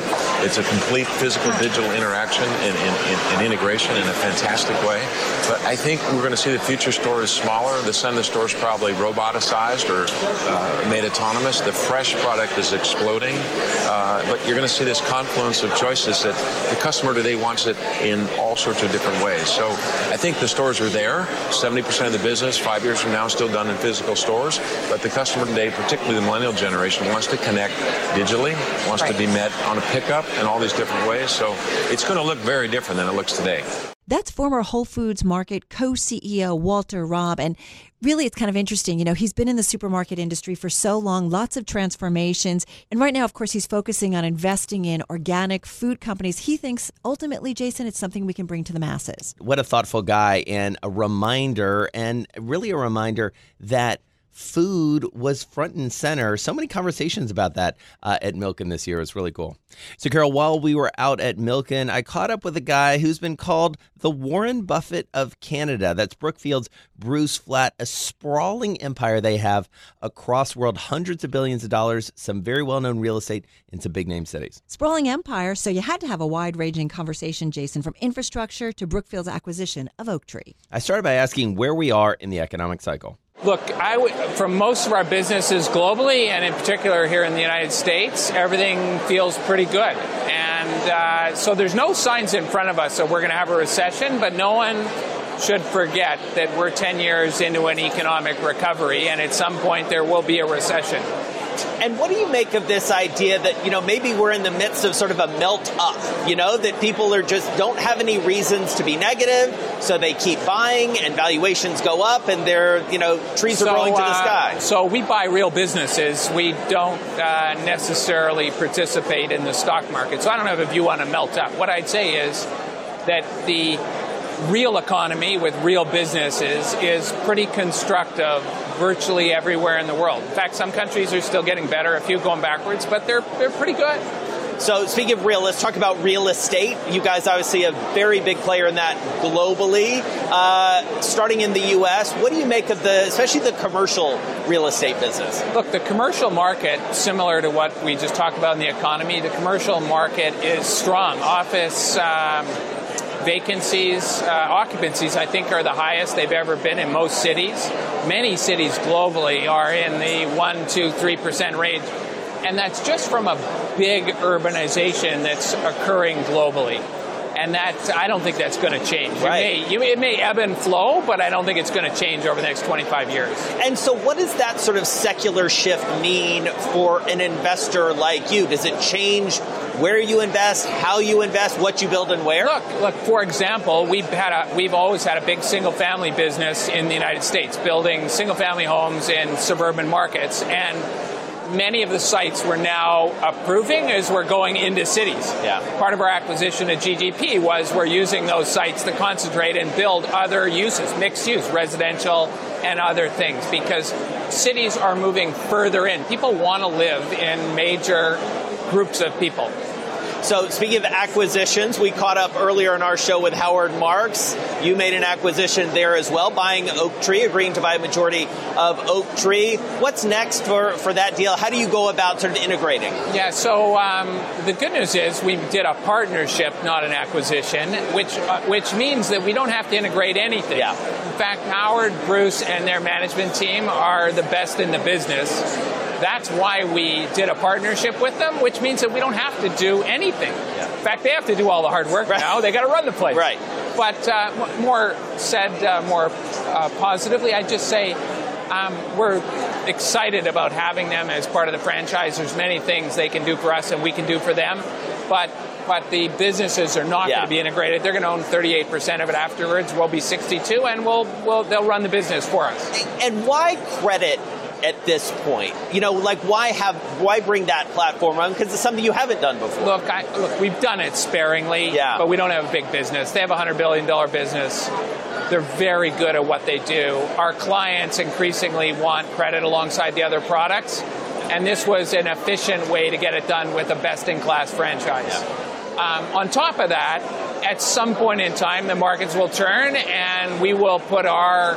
It's a complete physical digital interaction and, and, and, and integration in a fantastic way. But I think we're going to see the future store is smaller. The center store is probably roboticized or uh, made autonomous. The fresh product is exploding. Uh, but you're going to see this confluence of choices that the customer today wants it in all sorts of different ways. So I think the stores are there. 70% of the business five years from now is still done in physical stores. But the customer today, particularly the millennial generation, wants to connect digitally, wants to be met on a pickup in all these different ways. So it's going to look very different than it looks today. That's former Whole Foods Market co CEO Walter Robb. And really, it's kind of interesting. You know, he's been in the supermarket industry for so long, lots of transformations. And right now, of course, he's focusing on investing in organic food companies. He thinks ultimately, Jason, it's something we can bring to the masses. What a thoughtful guy and a reminder, and really a reminder that food was front and center. So many conversations about that uh, at Milken this year. It was really cool. So, Carol, while we were out at Milken, I caught up with a guy who's been called the Warren Buffett of Canada. That's Brookfield's Bruce Flatt, a sprawling empire they have across world, hundreds of billions of dollars, some very well known real estate in some big name cities. Sprawling empire, so you had to have a wide ranging conversation, Jason, from infrastructure to Brookfield's acquisition of Oaktree. I started by asking where we are in the economic cycle. Look, I would, from most of our businesses globally, and in particular here in the United States, everything feels pretty good. And uh, so there's no signs in front of us that we're going to have a recession, but no one should forget that we're 10 years into an economic recovery, and at some point there will be a recession. And what do you make of this idea that, you know, maybe we're in the midst of sort of a melt up, you know, that people are just don't have any reasons to be negative, so they keep buying and valuations go up and their, you know, trees are growing to the uh, sky. So we buy real businesses. We don't uh, necessarily participate in the stock market. So I don't have a view on a melt up. What I'd say is that the real economy with real businesses is pretty constructive virtually everywhere in the world. In fact, some countries are still getting better, a few going backwards, but they're they're pretty good. So, speaking of real, let's talk about real estate. You guys obviously a very big player in that globally. Uh, starting in the U.S., what do you make of the, especially the commercial real estate business? Look, the commercial market, similar to what we just talked about in the economy, the commercial market is strong. Office um, vacancies, uh, occupancies, I think, are the highest they've ever been in most cities. Many cities globally are in the 1, 2, 3% range. And that's just from a big urbanization that's occurring globally. And that I don't think that's going to change. Right. It, may, you- it may ebb and flow, but I don't think it's going to change over the next 25 years. And so, what does that sort of secular shift mean for an investor like you? Does it change where you invest, how you invest, what you build, and where? Look, look. For example, we've had a, we've always had a big single-family business in the United States, building single-family homes in suburban markets, and many of the sites we're now approving as we're going into cities. Yeah. Part of our acquisition at GGP was we're using those sites to concentrate and build other uses, mixed use, residential and other things, because cities are moving further in. People want to live in major groups of people. So, speaking of acquisitions, we caught up earlier in our show with Howard Marks. You made an acquisition there as well, buying Oaktree, agreeing to buy a majority of Oaktree. What's next for, for that deal? How do you go about sort of integrating? Yeah, so um, the good news is we did a partnership, not an acquisition, which uh, which means that we don't have to integrate anything. Yeah. In fact, Howard, Bruce, and their management team are the best in the business. That's why we did a partnership with them, which means that we don't have to do anything. Yeah. In fact, they have to do all the hard work Right. now. They got to run the place. Right. But uh, more said, uh, more uh, positively, I just say um, we're excited about having them as part of the franchise. There's many things they can do for us and we can do for them, but but the businesses are not Yeah. going to be integrated. They're going to own 38% of it afterwards. We'll be 62, and we'll, we'll they'll run the business for us. And why credit at this point? You know, like why have why bring that platform on? Because it's something you haven't done before. Look, I, look, we've done it sparingly, Yeah. but we don't have a big business. They have a hundred billion dollar business. They're very good at what they do. Our clients increasingly want credit alongside the other products, and this was an efficient way to get it done with a best in class franchise. Um, on top of that, at some point in time, the markets will turn, and we will put our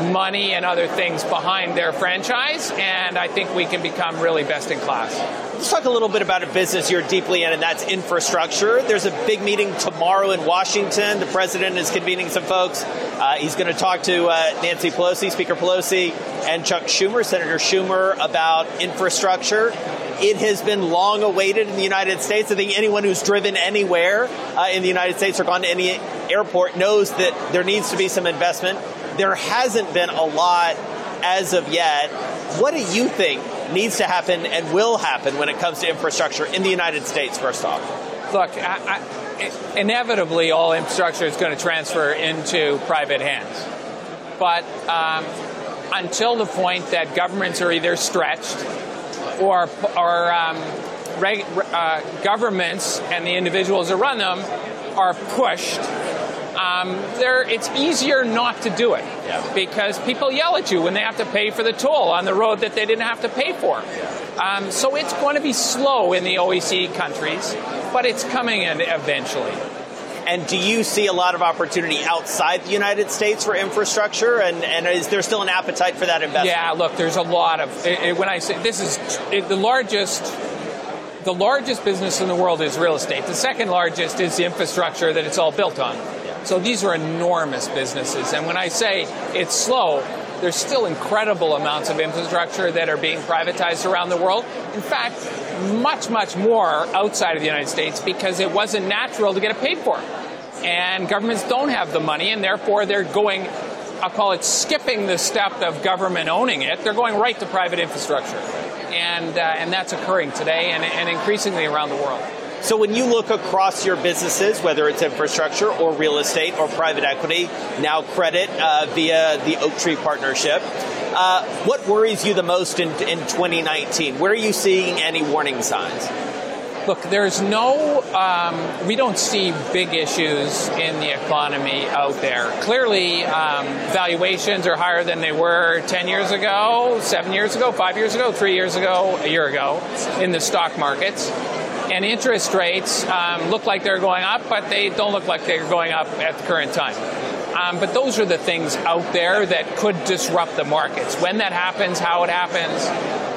money and other things behind their franchise, and I think we can become really best in class. Let's talk a little bit about a business you're deeply in, and that's infrastructure. There's a big meeting tomorrow in Washington. The president is convening some folks. Uh, he's going to talk to uh, Nancy Pelosi, Speaker Pelosi, and Chuck Schumer, Senator Schumer, about infrastructure. It has been long awaited in the United States. I think anyone who's driven anywhere uh, in the United States or gone to any airport knows that there needs to be some investment. There hasn't been a lot as of yet. What do you think needs to happen and will happen when it comes to infrastructure in the United States, first off? Look, I, I, inevitably, all infrastructure is going to transfer into private hands. But um, until the point that governments are either stretched or, or um, reg, uh, governments and the individuals that run them are pushed, um, there, it's easier not to do it Yeah. because people yell at you when they have to pay for the toll on the road that they didn't have to pay for. Um, so it's going to be slow in the OECD countries, but it's coming in eventually. And do you see a lot of opportunity outside the United States for infrastructure? And, and is there still an appetite for that investment? Yeah, look, there's a lot of. It, it- when I say this is it, the largest, the largest business in the world is real estate. The second largest is the infrastructure that it's all built on. So these are enormous businesses. And when I say it's slow, there's still incredible amounts of infrastructure that are being privatized around the world. In fact, much, much more outside of the United States because it wasn't natural to get it paid for. And governments don't have the money, and therefore they're going, I'll call it skipping the step of government owning it. They're going right to private infrastructure. And, uh, and that's occurring today and, and increasingly around the world. So when you look across your businesses, whether it's infrastructure or real estate or private equity, now credit uh, via the Oaktree partnership, uh, what worries you the most in, in 2019? Where are you seeing any warning signs? Look, there's no, um, we don't see big issues in the economy out there. Clearly, um, valuations are higher than they were 10 years ago, seven years ago, five years ago, three years ago, a year ago in the stock markets. And interest rates um, look like they're going up, but they don't look like they're going up at the current time. Um, but those are the things out there that could disrupt the markets. When that happens, how it happens,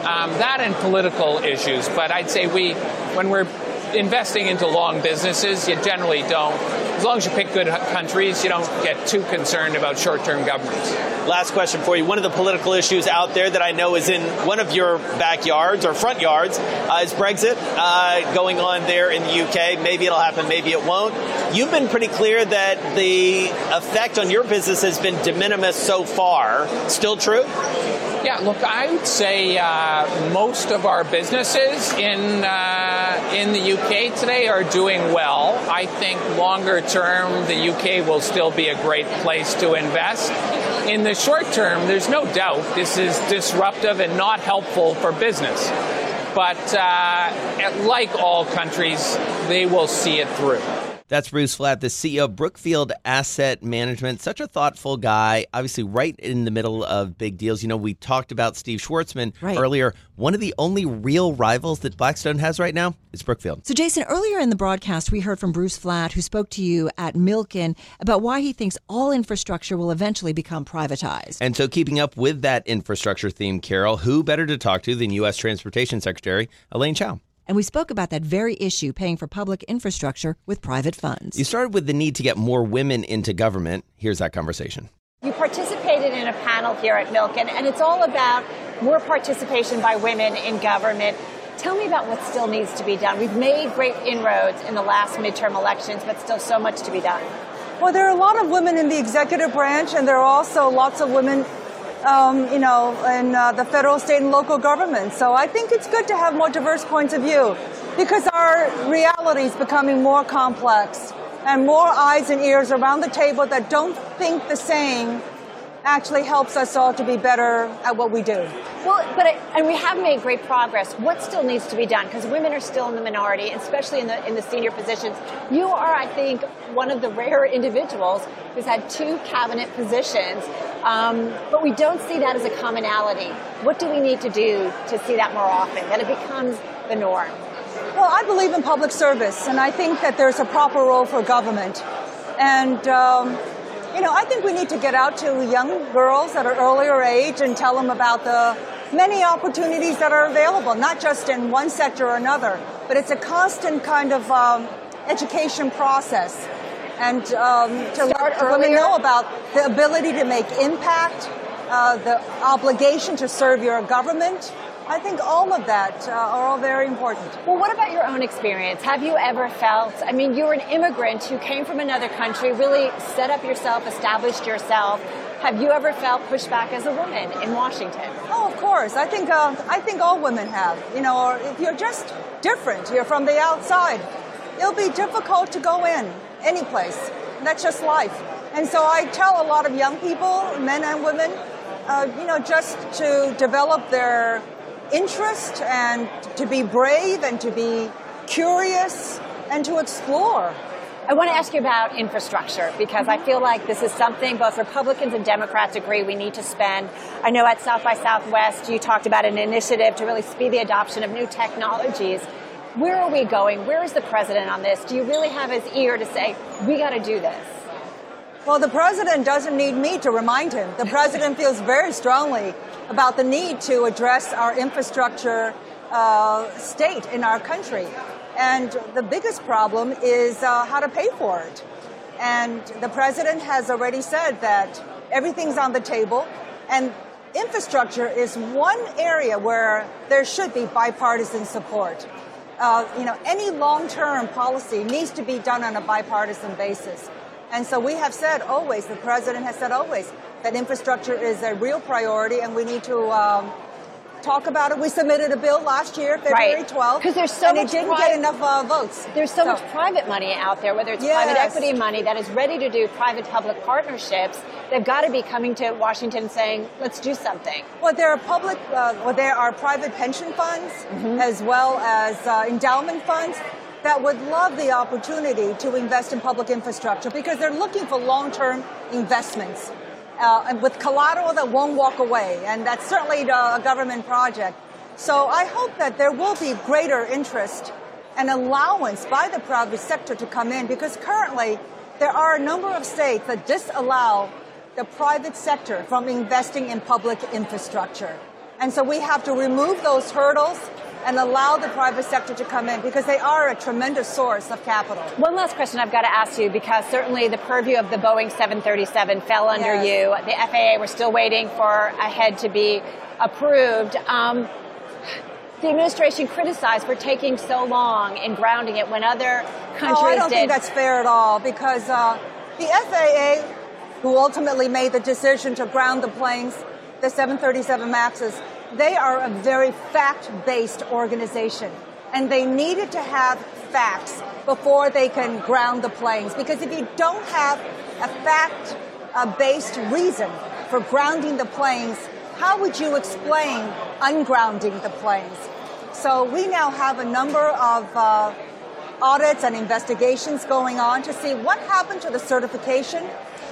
um, that and political issues. But I'd say we, when we're investing into long businesses, you generally don't. As long as you pick good countries, you don't get too concerned about short-term governments. Last question for you. One of the political issues out there that I know is in one of your backyards or front yards uh, is Brexit uh, going on there in the UK. Maybe it'll happen, maybe it won't. You've been pretty clear that the effect on your business has been de minimis so far. Still true? Yeah, look, I would say uh, most of our businesses in uh, in the UK today are doing well. I think longer term, the UK will still be a great place to invest. in the short term, there's no doubt this is disruptive and not helpful for business. But uh, like all countries, they will see it through. That's Bruce Flatt, the CEO of Brookfield Asset Management. Such a thoughtful guy, obviously, right in the middle of big deals. You know, we talked about Steve Schwarzman Right. earlier. One of the only real rivals that Blackstone has right now is Brookfield. So, Jason, earlier in the broadcast, we heard from Bruce Flatt, who spoke to you at Milken about why he thinks all infrastructure will eventually become privatized. And so, keeping up with that infrastructure theme, Carol, who better to talk to than U.S. Transportation Secretary Elaine Chao? And we spoke about that very issue, paying for public infrastructure with private funds. You started with the need to get more women into government. Here's that conversation. You participated in a panel here at Milken, and it's all about more participation by women in government. Tell me about what still needs to be done. We've made great inroads in the last midterm elections, but still so much to be done. Well, there are a lot of women in the executive branch, and there are also lots of women, um, you know, in uh, the federal, state, and local governments. So I think it's good to have more diverse points of view because our reality is becoming more complex, and more eyes and ears around the table that don't think the same actually helps us all to be better at what we do. Well, but it, and we have made great progress. What still needs to be done? Because women are still in the minority, especially in the in the senior positions. You are, I think, one of the rare individuals who's had two cabinet positions, um, but we don't see that as a commonality. What do we need to do to see that more often? That it becomes the norm. Well, I believe in public service, and I think that there's a proper role for government. And, um, you know, I think we need to get out to young girls at an earlier age and tell them about the many opportunities that are available, not just in one sector or another, but it's a constant kind of um, education process. And um, to Start let women know about the ability to make impact, uh, the obligation to serve your government. I think all of that uh, are all very important. Well, what about your own experience? Have you ever felt, I mean, you're an immigrant who came from another country, really set up yourself, established yourself. Have you ever felt pushback as a woman in Washington? Oh, of course. I think uh, I think all women have. You know, if you're just different, you're from the outside. It'll be difficult to go in any place. That's just life. And so I tell a lot of young people, men and women, uh, you know, just to develop their interest and to be brave and to be curious and to explore. I want to ask you about infrastructure because I feel like this is something both Republicans and Democrats agree we need to spend. I know at South by Southwest you talked about an initiative to really speed the adoption of new technologies. Where are we going? Where is the president on this? Do you really have his ear to say, we got to do this? Well, the president doesn't need me to remind him. The president feels very strongly about the need to address our infrastructure uh, state in our country. And the biggest problem is uh, how to pay for it. And the president has already said that everything's on the table, and infrastructure is one area where there should be bipartisan support. Uh, you know, any long-term policy needs to be done on a bipartisan basis. And so we have said always, the president has said always, that infrastructure is a real priority and we need to um, talk about it. We submitted a bill last year, February Right. 12th. 'Cause there's so and much it didn't pri- get enough uh, votes. There's so, much private money out there, whether it's private equity money that is ready to do private public partnerships. They've got to be coming to Washington saying, let's do something. Well, there are public, uh, well, there are private pension funds Mm-hmm. as well as uh, endowment funds that would love the opportunity to invest in public infrastructure because they're looking for long-term investments uh, and with collateral that won't walk away, and that's certainly uh, a government project. So I hope that there will be greater interest and allowance by the private sector to come in because currently there are a number of states that disallow the private sector from investing in public infrastructure. And so we have to remove those hurdles and allow the private sector to come in because they are a tremendous source of capital. One last question I've got to ask you because certainly the purview of the Boeing 737 fell under Yes. you. The FAA, we're still waiting for a head to be approved. Um, the administration criticized for taking so long in grounding it when other countries Oh, I don't did. think that's fair at all because uh, the FAA, who ultimately made the decision to ground the planes, the 737 Maxes, they are a very fact-based organization, and they needed to have facts before they can ground the planes. Because if you don't have a fact-based reason for grounding the planes, how would you explain ungrounding the planes? So we now have a number of uh, audits and investigations going on to see what happened to the certification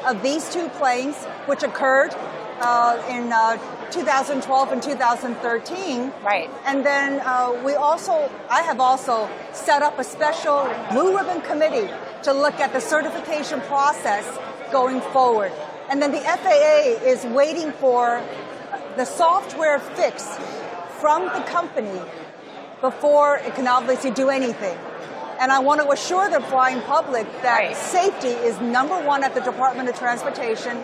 of these two planes, which occurred uh, in uh, 2012 and 2013. Right. And then uh, we also, I have also set up a special blue ribbon committee to look at the certification process going forward. And then the FAA is waiting for the software fix from the company before it can obviously do anything. And I want to assure the flying public that Right. safety is number one at the Department of Transportation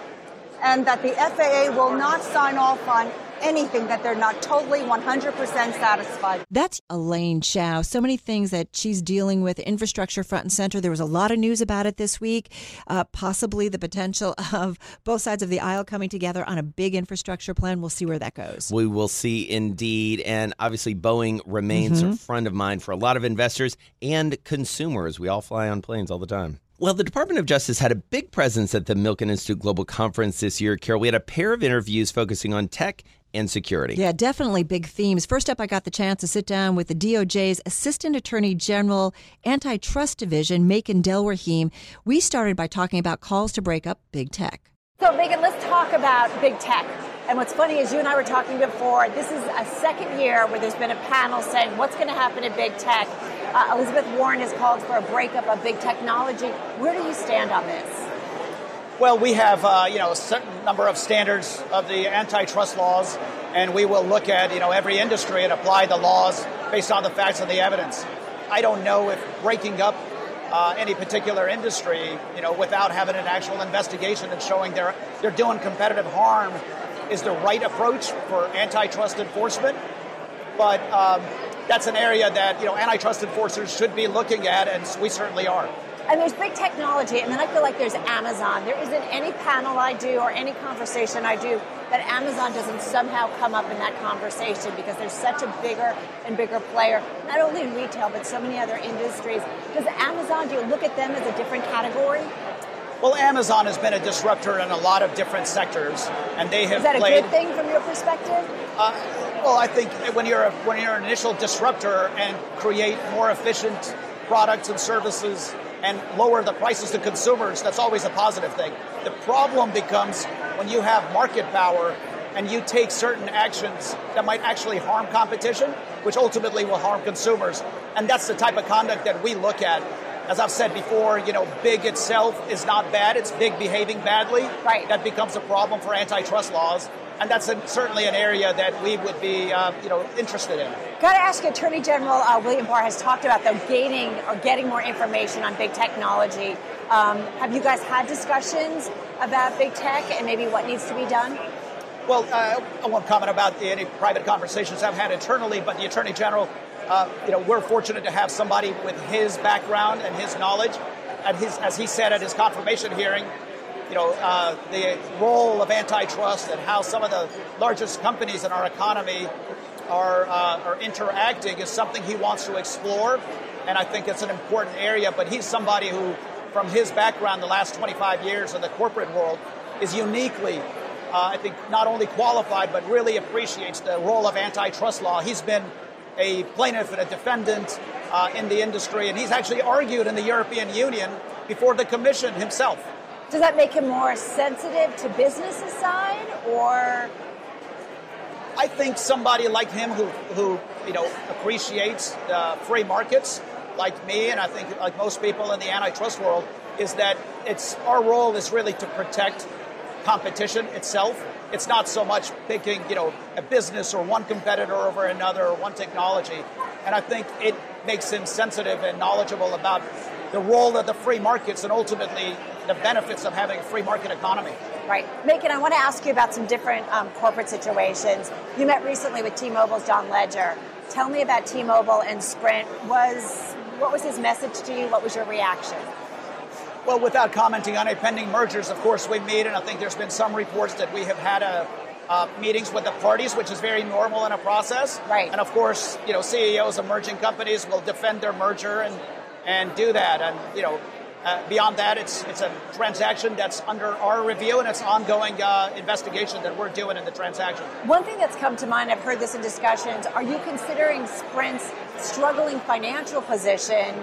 and that the FAA will not sign off on anything that they're not totally 100% satisfied. That's Elaine Chao. So many things that she's dealing with, infrastructure front and center. There was a lot of news about it this week, uh, possibly the potential of both sides of the aisle coming together on a big infrastructure plan. We'll see where that goes. We will see indeed. And obviously, Boeing remains a friend of mine for a lot of investors and consumers. We all fly on planes all the time. Well, the Department of Justice had a big presence at the Milken Institute Global Conference this year. Carol, we had a pair of interviews focusing on tech and security. Yeah, definitely big themes. First up, I got the chance to sit down with the DOJ's Assistant Attorney General Antitrust Division, Makan Delrahim. We started by talking about calls to break up big tech. So, Makan, let's talk about big tech. And what's funny is you and I were talking before, this is a second year where there's been a panel saying what's going to happen in big tech. Uh, Elizabeth Warren has called for a breakup of big technology. Where do you stand on this? Well, we have uh, you know a certain number of standards of the antitrust laws, and we will look at you know every industry and apply the laws based on the facts and the evidence. I don't know if breaking up uh, any particular industry, you know, without having an actual investigation and showing they're they're doing competitive harm, is the right approach for antitrust enforcement. But um, that's an area that you know antitrust enforcers should be looking at, and we certainly are. And there's big technology, and then I feel like there's Amazon. There isn't any panel I do or any conversation I do that Amazon doesn't somehow come up in that conversation because they're such a bigger and bigger player, not only in retail, but so many other industries. Does Amazon, do you look at them as a different category? Well, Amazon has been a disruptor in a lot of different sectors, and they have Is that a good thing from your perspective? Uh, well, I think when you're a, when you're an initial disruptor and create more efficient products and services and lower the prices to consumers, that's always a positive thing. The problem becomes when you have market power and you take certain actions that might actually harm competition, which ultimately will harm consumers. And that's the type of conduct that we look at. As I've said before, you know, big itself is not bad. It's big behaving badly. Right. That becomes a problem for antitrust laws. And that's a, certainly an area that we would be, uh, you know, interested in. Got to ask you, Attorney General uh, William Barr has talked about them gaining or getting more information on big technology. Um, have you guys had discussions about big tech and maybe what needs to be done? Well, uh, I won't comment about the, any private conversations I've had internally, but the Attorney General, uh, you know, we're fortunate to have somebody with his background and his knowledge. And his, as he said at his confirmation hearing, you know, uh, the role of antitrust and how some of the largest companies in our economy are, uh, are interacting is something he wants to explore. And I think it's an important area. But he's somebody who, from his background, the last 25 years in the corporate world, is uniquely uh, I think not only qualified but really appreciates the role of antitrust law. He's been a plaintiff and a defendant uh, in the industry, and he's actually argued in the European Union before the Commission himself. Does that make him more sensitive to business side or? I think somebody like him who, who you know appreciates uh, free markets, like me, and I think like most people in the antitrust world, is that it's our role is really to protect competition itself. It's not so much picking, you know, a business or one competitor over another or one technology. And I think it makes him sensitive and knowledgeable about the role of the free markets and ultimately the benefits of having a free market economy. Right. Makan, I want to ask you about some different um, corporate situations. You met recently with T-Mobile's John Legere. Tell me about T-Mobile and Sprint. Was what was his message to you? What was your reaction? Well, without commenting on any pending mergers, of course, we meet, and I think there's been some reports that we have had a, uh, meetings with the parties, which is very normal in a process. Right. And of course, you know, CEOs of merging companies will defend their merger and and do that. And you know, Uh, beyond that, it's it's a transaction that's under our review and it's ongoing uh, investigation that we're doing in the transaction. One thing that's come to mind, I've heard this in discussions. Are you considering Sprint's struggling financial position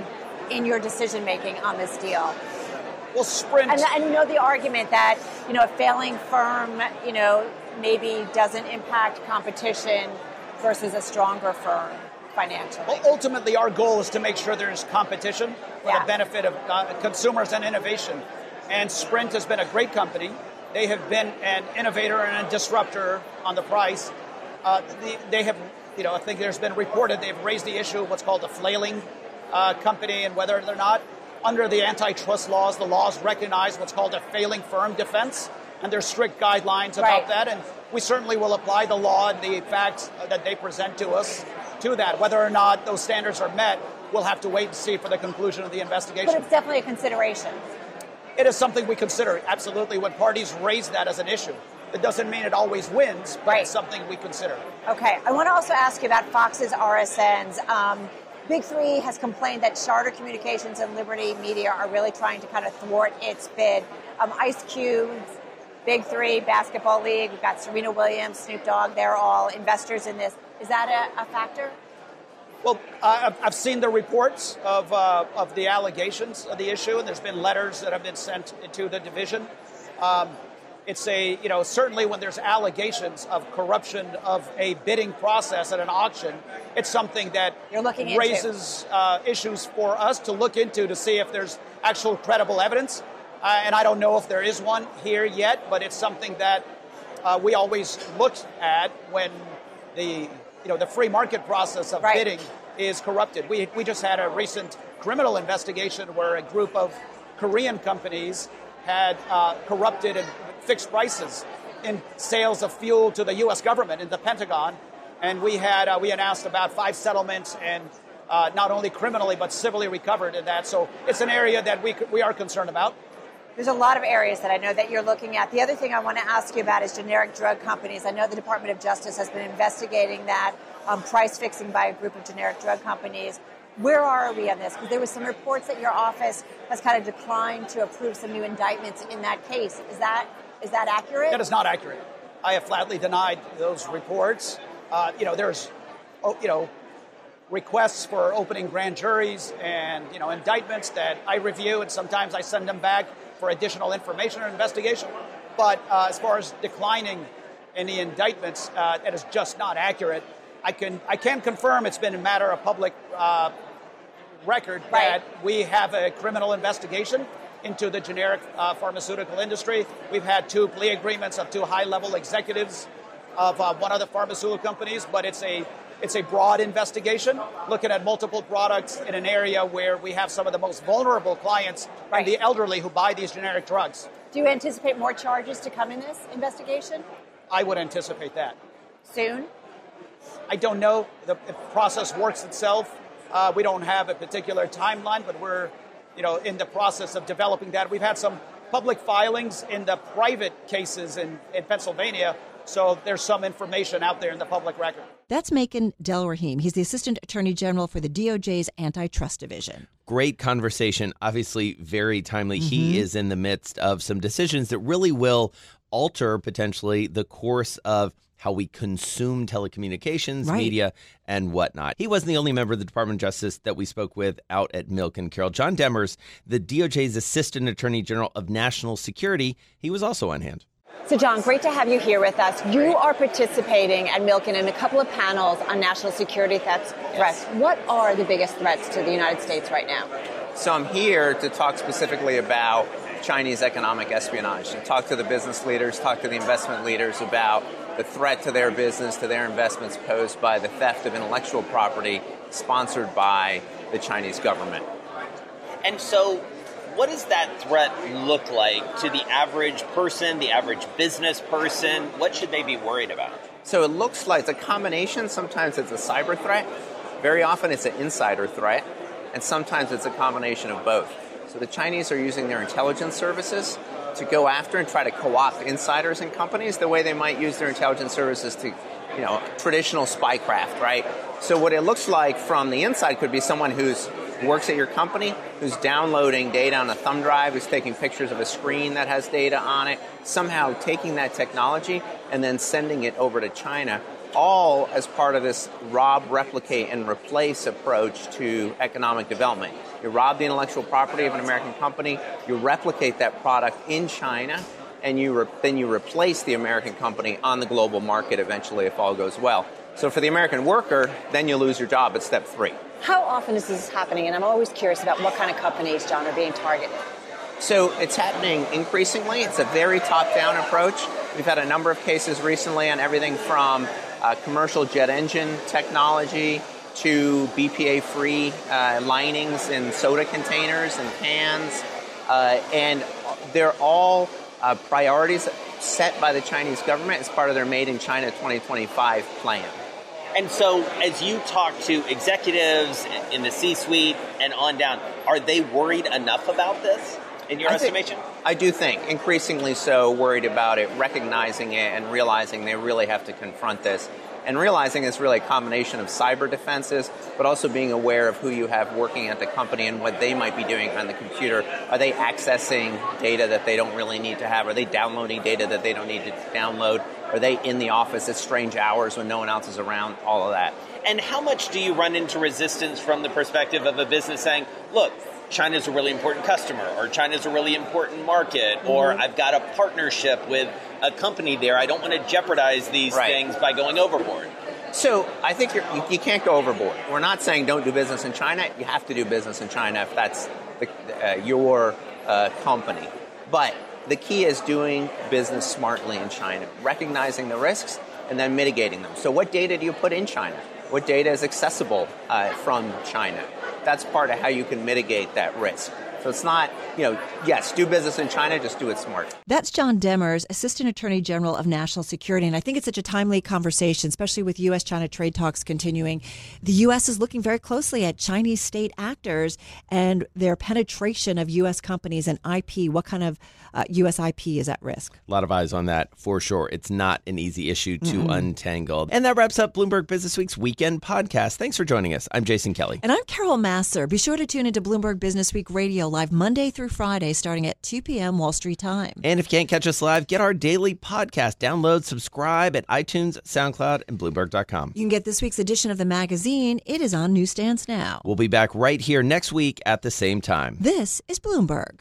in your decision making on this deal? Well, Sprint. And, and you know the argument that you know a failing firm, you know, maybe doesn't impact competition versus a stronger firm financially. Well, ultimately, our goal is to make sure there's competition for yeah. the benefit of uh, consumers and innovation. And Sprint has been a great company. They have been an innovator and a disruptor on the price. Uh, they, they, have, you know, I think there's been reported they've raised the issue of what's called a flailing uh, company and whether they're not under the antitrust laws, the laws recognize what's called a failing firm defense, and there's strict guidelines about right. that. And we certainly will apply the law and the facts that they present to us to that. Whether or not those standards are met, we'll have to wait and see for the conclusion of the investigation. But it's definitely a consideration. It is something we consider, absolutely, when parties raise that as an issue. It doesn't mean it always wins, but right. it's something we consider. Okay. I want to also ask you about Fox's RSNs. Um, Big Three has complained that Charter Communications and Liberty Media are really trying to kind of thwart its bid. Um, Ice Cube, Big Three, Basketball League, we've got Serena Williams, Snoop Dogg, they're all investors in this. Is that a, a factor? Well, I've seen the reports of, uh, of the allegations of the issue, and there's been letters that have been sent to the division. Um, it's a, you know, certainly when there's allegations of corruption of a bidding process at an auction, it's something that raises uh, issues for us to look into to see if there's actual credible evidence. Uh, and I don't know if there is one here yet, but it's something that uh, we always look at when the you know, the free market process of right. bidding is corrupted. We, we just had a recent criminal investigation where a group of Korean companies had uh, corrupted and fixed prices in sales of fuel to the U.S. government in the Pentagon, and we had uh, we announced about five settlements and uh, not only criminally but civilly recovered in that. So it's an area that we we are concerned about. There's a lot of areas that I know that you're looking at. The other thing I want to ask you about is generic drug companies. I know the Department of Justice has been investigating that um, price fixing by a group of generic drug companies. Where are we on this? Because there was some reports that your office has kind of declined to approve some new indictments in that case. Is that is that accurate? That is not accurate. I have flatly denied those reports. Uh, you know, there's, oh, you know, requests for opening grand juries and you know indictments that I review, and sometimes I send them back for additional information or investigation. But uh, as far as declining any indictments, uh, that is just not accurate. I can I can confirm it's been a matter of public uh, record right. that we have a criminal investigation into the generic uh, pharmaceutical industry. We've had two plea agreements of two high-level executives of uh, one of the pharmaceutical companies, but it's a it's a broad investigation looking at multiple products in an area where we have some of the most vulnerable clients right. and the elderly who buy these generic drugs. Do you anticipate more charges to come in this investigation? I would anticipate that. Soon? I don't know. The, the process works itself. Uh, we don't have a particular timeline, but we're you know, in the process of developing that. We've had some public filings in the private cases in, in Pennsylvania so there's some information out there in the public record. That's Makan Delrahim. He's the Assistant Attorney General for the DOJ's Antitrust Division. Great conversation. Obviously, very timely. Mm-hmm. He is in the midst of some decisions that really will alter potentially the course of how we consume telecommunications, right. media, and whatnot. He wasn't the only member of the Department of Justice that we spoke with out at Milk and Carol. John Demers, the DOJ's Assistant Attorney General of National Security, he was also on hand. So, John, great to have you here with us. You are participating at Milken in a couple of panels on national security threats. Yes. What are the biggest threats to the United States right now? So, I'm here to talk specifically about Chinese economic espionage, to talk to the business leaders, talk to the investment leaders about the threat to their business, to their investments posed by the theft of intellectual property sponsored by the Chinese government. And so, what does that threat look like to the average person, the average business person? What should they be worried about? So it looks like it's a combination. Sometimes it's a cyber threat, very often it's an insider threat, and sometimes it's a combination of both. So the Chinese are using their intelligence services to go after and try to co-opt insiders in companies the way they might use their intelligence services to, you know, traditional spycraft, right? So what it looks like from the inside could be someone who's works at your company, who's downloading data on a thumb drive, who's taking pictures of a screen that has data on it, somehow taking that technology and then sending it over to China, all as part of this rob, replicate, and replace approach to economic development. You rob the intellectual property of an American company, you replicate that product in China, and you re- then you replace the American company on the global market eventually if all goes well. So for the American worker, then you lose your job at step three. How often is this happening? And I'm always curious about what kind of companies, John, are being targeted. So it's happening increasingly. It's a very top down approach. We've had a number of cases recently on everything from uh, commercial jet engine technology to BPA free uh, linings in soda containers and cans. Uh, and they're all uh, priorities set by the Chinese government as part of their Made in China 2025 plan. And so, as you talk to executives in the C suite and on down, are they worried enough about this, in your I think- estimation? I do think increasingly so worried about it, recognizing it, and realizing they really have to confront this. And realizing it's really a combination of cyber defenses, but also being aware of who you have working at the company and what they might be doing on the computer. Are they accessing data that they don't really need to have? Are they downloading data that they don't need to download? Are they in the office at strange hours when no one else is around? All of that. And how much do you run into resistance from the perspective of a business saying, look, China's a really important customer, or China's a really important market, or Mhm. I've got a partnership with a company there. I don't want to jeopardize these Right. things by going overboard. So I think you're, you, you can't go overboard. We're not saying don't do business in China. You have to do business in China if that's the, uh, your uh, company. But the key is doing business smartly in China, recognizing the risks and then mitigating them. So what data do you put in China? What data is accessible uh, from China? That's part of how you can mitigate that risk. So it's not, you know, yes, do business in China, just do it smart. That's John Demers, Assistant Attorney General of National Security. And I think it's such a timely conversation, especially with U.S. China trade talks continuing. The U.S. is looking very closely at Chinese state actors and their penetration of U.S. companies and IP. What kind of uh, U.S. IP is at risk? A lot of eyes on that for sure. It's not an easy issue to Mm-mm. untangle. And that wraps up Bloomberg Business Week's weekend podcast. Thanks for joining us. I'm Jason Kelly. And I'm Carol Massar. Be sure to tune into Bloomberg Businessweek Radio live Monday through Friday, starting at 2 p.m. Wall Street time. And if you can't catch us live, get our daily podcast. Download, subscribe at iTunes, SoundCloud, and Bloomberg.com. You can get this week's edition of the magazine. It is on newsstands now. We'll be back right here next week at the same time. This is Bloomberg.